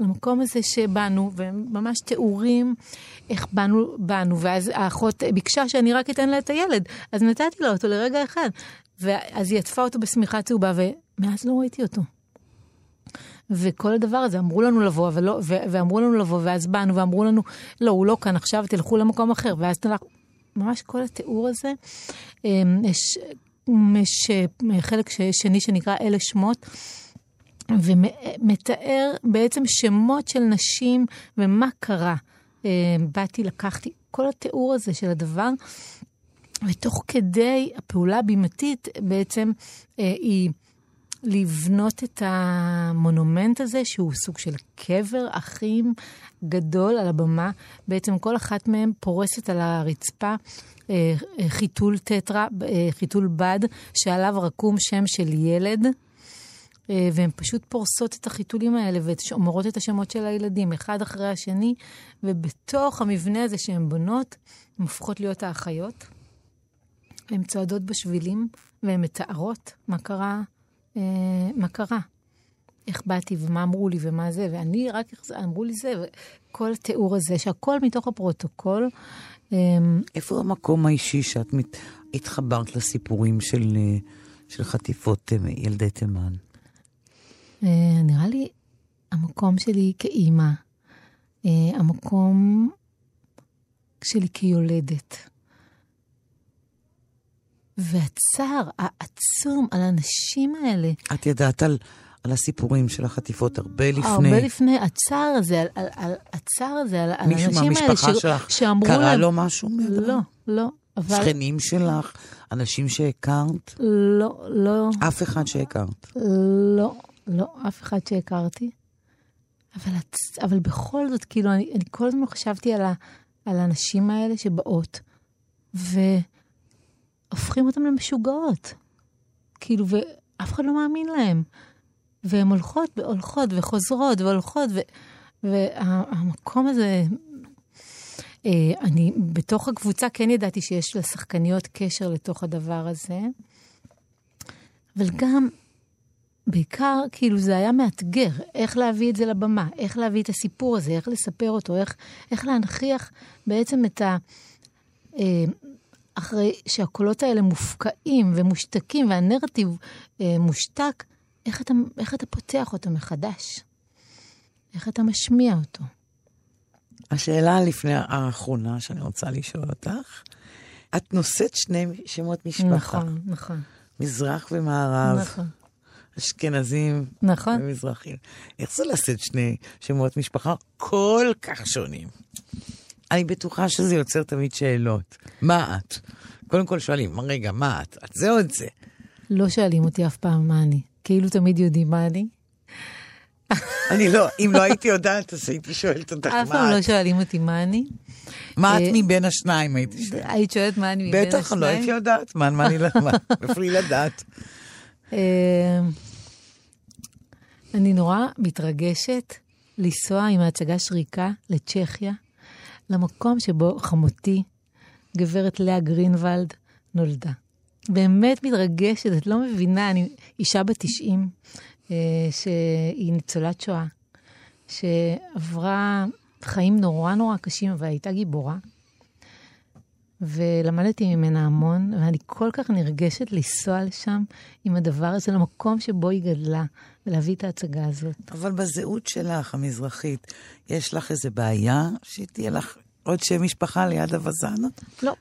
למקום הזה שבאנו, וממש תיאורים איך באנו, באנו, ואז האחות ביקשה שאני רק אתן לה את הילד, אז נתתי לה אותו לרגע אחד. ואז היא עטפה אותו בשמיכה צהובה, ומאז לא ראיתי אותו. וכל הדבר הזה, אמרו לנו לבוא, אבל לא, ו- ואמרו לנו לבוא, ואז באנו, ואמרו לנו, לא, הוא לא כאן עכשיו, תלכו למקום אחר, ואז תלך... ממש כל התיאור הזה. אמ, יש, יש אה, חלק שני שנקרא אלה שמות. ומתאר בעצם שמות של נשים ומה קרה. אה, באתי, לקחתי, כל התיאור הזה של הדבר, ותוך כדי הפעולה הבימתית בעצם אה, היא לבנות את המונומנט הזה, שהוא סוג של קבר אחים גדול על הבמה. בעצם כל אחת מהן פורסת על הרצפה אה, חיתול טטרה, חיתול בד, שעליו רקום שם של ילד. אה, והן פשוט פורסות את החיתולים האלה ואומרות את השמות של הילדים, אחד אחרי השני, ובתוך המבנה הזה שהן בונות, הן הופכות להיות האחיות. והן צועדות בשבילים, והן מתארות מה קרה, אה, מה קרה. איך באתי ומה אמרו לי ומה זה, ואני רק אמרו לי זה, וכל התיאור הזה, שהכל מתוך הפרוטוקול. אה, איפה המקום האישי שאת מת... התחברת לסיפורים של, אה, של חטיפות ילדי תימן? אה, נראה לי המקום שלי כאימא, אה, המקום שלי כיולדת. והצער העצום על הנשים האלה. את ידעת על, על הסיפורים של החטיפות הרבה לפני. הרבה לפני, הצער הזה, על, על, על הצער הזה, על, על מישהו מהמשפחה ש... שלך שאמרו קרה להם... לו משהו? לא, לא. אבל... שכנים שלך? אנשים שהכרת? לא, לא. אף אחד שהכרת? לא. לא, אף אחד שהכרתי. אבל, אבל בכל זאת, כאילו, אני, אני כל הזמן חשבתי על, ה, על האנשים האלה שבאות, והופכים אותם למשוגעות. כאילו, ואף אחד לא מאמין להם. והן הולכות והולכות וחוזרות והולכות, ו, והמקום הזה... אה, אני בתוך הקבוצה כן ידעתי שיש לשחקניות קשר לתוך הדבר הזה, אבל גם בעיקר, כאילו, זה היה מאתגר, איך להביא את זה לבמה, איך להביא את הסיפור הזה, איך לספר אותו, איך, איך להנכיח בעצם את ה... אחרי שהקולות האלה מופקעים ומושתקים והנרטיב אה, מושתק, איך אתה, איך אתה פותח אותו מחדש? איך אתה משמיע אותו? השאלה לפני האחרונה שאני רוצה לשאול אותך, את נושאת שני שמות משפחה. נכון, נכון. מזרח ומערב. נכון. אשכנזים נכון. ומזרחים. איך זה לשאת שני שמות משפחה כל כך שונים? אני בטוחה שזה יוצר תמיד שאלות. מה את? קודם כל שואלים, רגע, מה את? את זה או את זה? לא שואלים אותי אף פעם מה אני. כאילו תמיד יודעים מה אני. אני לא, אם לא הייתי יודעת, אז הייתי שואלת אותך מה את. אף פעם לא שואלים אותי מה אני. מה את אה, מבין השניים, הייתי שואלת. היית שואלת מה אני מבין השניים? בטח, לא הייתי יודעת. מה, מה אני, איפה לי לדעת? אה, אני נורא מתרגשת לנסוע עם ההצגה שריקה לצ'כיה, למקום שבו חמותי, גברת לאה גרינוולד, נולדה. באמת מתרגשת, את לא מבינה, אני אישה בת 90, אה, שהיא ניצולת שואה, שעברה חיים נורא נורא קשים, והייתה גיבורה. ולמדתי ממנה המון, ואני כל כך נרגשת לנסוע לשם עם הדבר הזה, למקום שבו היא גדלה, ולהביא את ההצגה הזאת. אבל בזהות שלך, המזרחית, יש לך איזה בעיה שתהיה לך עוד שם משפחה ליד הווזנה? לא.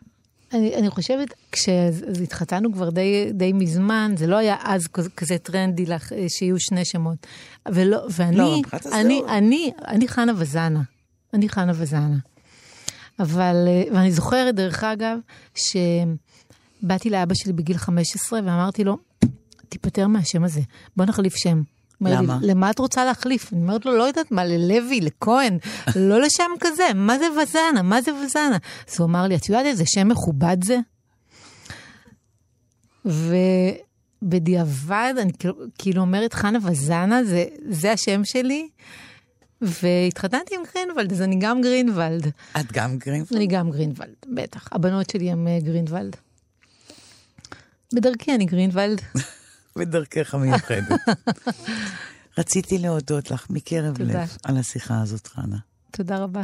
אני, אני חושבת, כשהתחתנו כבר די, די מזמן, זה לא היה אז כזה, טרנדי לך, אה, שיהיו שני שמות. ולא, ואני, לא, אני, הזהות. אני, אני חנה וזנה. אני חנה וזנה. אבל, אה, ואני זוכרת, דרך אגב, שבאתי לאבא שלי בגיל 15 ואמרתי לו, תיפטר מהשם הזה, בוא נחליף שם. אומר לי, למה? למה את רוצה להחליף? אני אומרת לו, לא יודעת מה, ללוי, לכהן, לא לשם כזה, מה זה וזנה? מה זה וזנה? אז הוא אמר לי, את יודעת איזה שם מכובד זה? ובדיעבד, אני כאילו, כאילו אומרת, חנה ואזנה, זה, זה השם שלי, והתחתנתי עם גרינוולד, אז אני גם גרינוולד. את גם גרינפלד? אני גם גרינוולד, בטח. הבנות שלי הן אה, גרינוולד. בדרכי אני גרינוולד. [LAUGHS] בדרכך המיוחדת. [LAUGHS] רציתי להודות לך מקרב תודה. לב על השיחה הזאת, חנה. תודה רבה.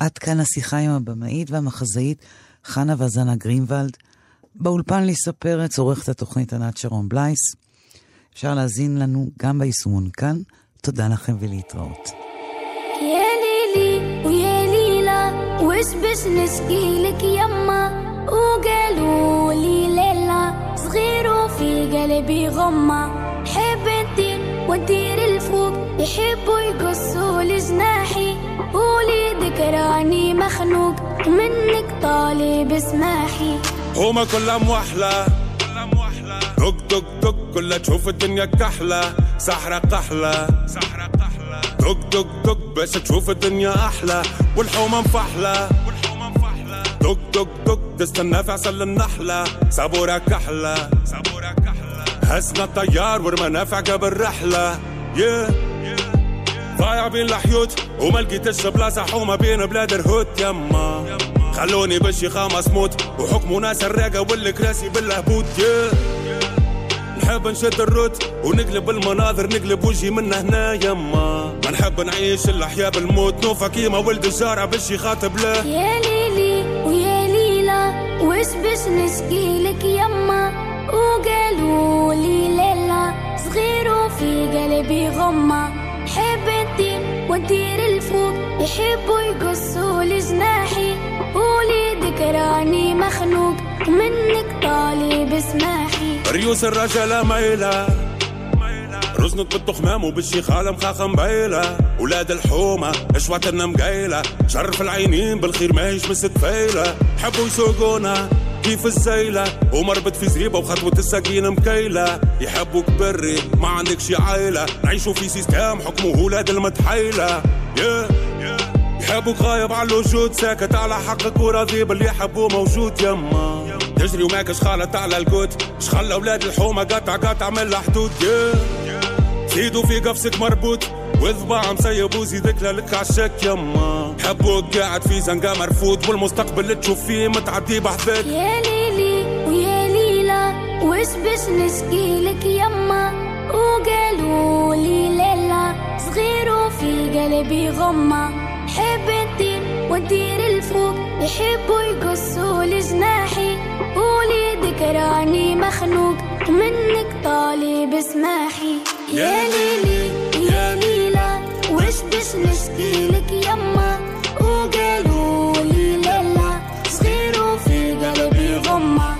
עד כאן השיחה עם הבמאית והמחזאית חנה וזנה גרינוולד. באולפן ליסה פרץ, עורכת התוכנית ענת שרון בלייס. אפשר להזין לנו גם ביישומון כאן. תודה לכם ולהתראות. يا ليلي ويا ليلى وش بش نشكي لك يما وقالوا قلبي غمة حب ندير وندير الفوق يحبوا يقصوا لجناحي. قولي ذكراني مخنوق منك طالب اسماحي هما كلها موحلة دق دق دق كلها تشوف الدنيا كحلة. سحرة قحلة. سحرة قحلة دق دق دق بس تشوف الدنيا أحلى. والحومة مفحلة. دق دق دق تستنى في عسل النحلة. صبورة كحلة صبورة كحلة. هزنا الطيار والمنافع قبل رحلة yeah. ضايع بين الحيوت وما لقيتش بلاصة حومة بين بلاد الهوت. يما. خلوني بالشيخة مسموت وحكموا ناس الراقة والكراسي بالهبوط yeah. نحب نشد الروت ونقلب المناظر نقلب وجهي من هنا. يما. ما نحب نعيش الأحياء بالموت. نوفا كيما ولد الجارع باش يخاطب له. يا ليلي ويا ليلى وش بش نشكي لك يما؟ وقالوا لي ليلى صغير وفي قلبي غمة. حب ندير وندير الفوق يحبوا يقصوا لجناحي. قولي ذكراني مخنوق منك طالب اسماحي ريوس الرجالة مايلة رزنت بالتخمام وبالشيخالة مخاخة مبيلة ولاد الحومة اشواتنا مقيلة شرف العينين بالخير ما هيش بس كفيلة. حبوا يسوقونا كيف الزيلة ومربط في زريبة وخطوة السكين مكيلة. يحبوك بري ما عندك شي عيلة. نعيشوا في سيستم حكمه ولاد المتحيلة. Yeah. يحبوك غايب على الوجود ساكت على حقك وراضي باللي يحبوه موجود. يما. تجري وماكش خالط على القوت شخلى أولاد الحومة؟ قطع قطع من الحدود. Yeah. زيدوا في قفصك مربوط. وذبع مسيب وزيدك لك عشاك يما. حبوك قاعد في زنقة مرفوض والمستقبل اللي تشوف فيه متعدي بحذاك يا ليلي ويا ليلى وش بش نشكي لك يما؟ وقالوا لي ليلى صغير وفي قلبي غمة. حب ندير وندير الفوق يحبوا يقصوا لجناحي. قولي ذكراني مخنوق منك طالب اسماحي يا ليلي دشدش نشكيلك يما وقالوا لي لا صغير وفي قلبي غمه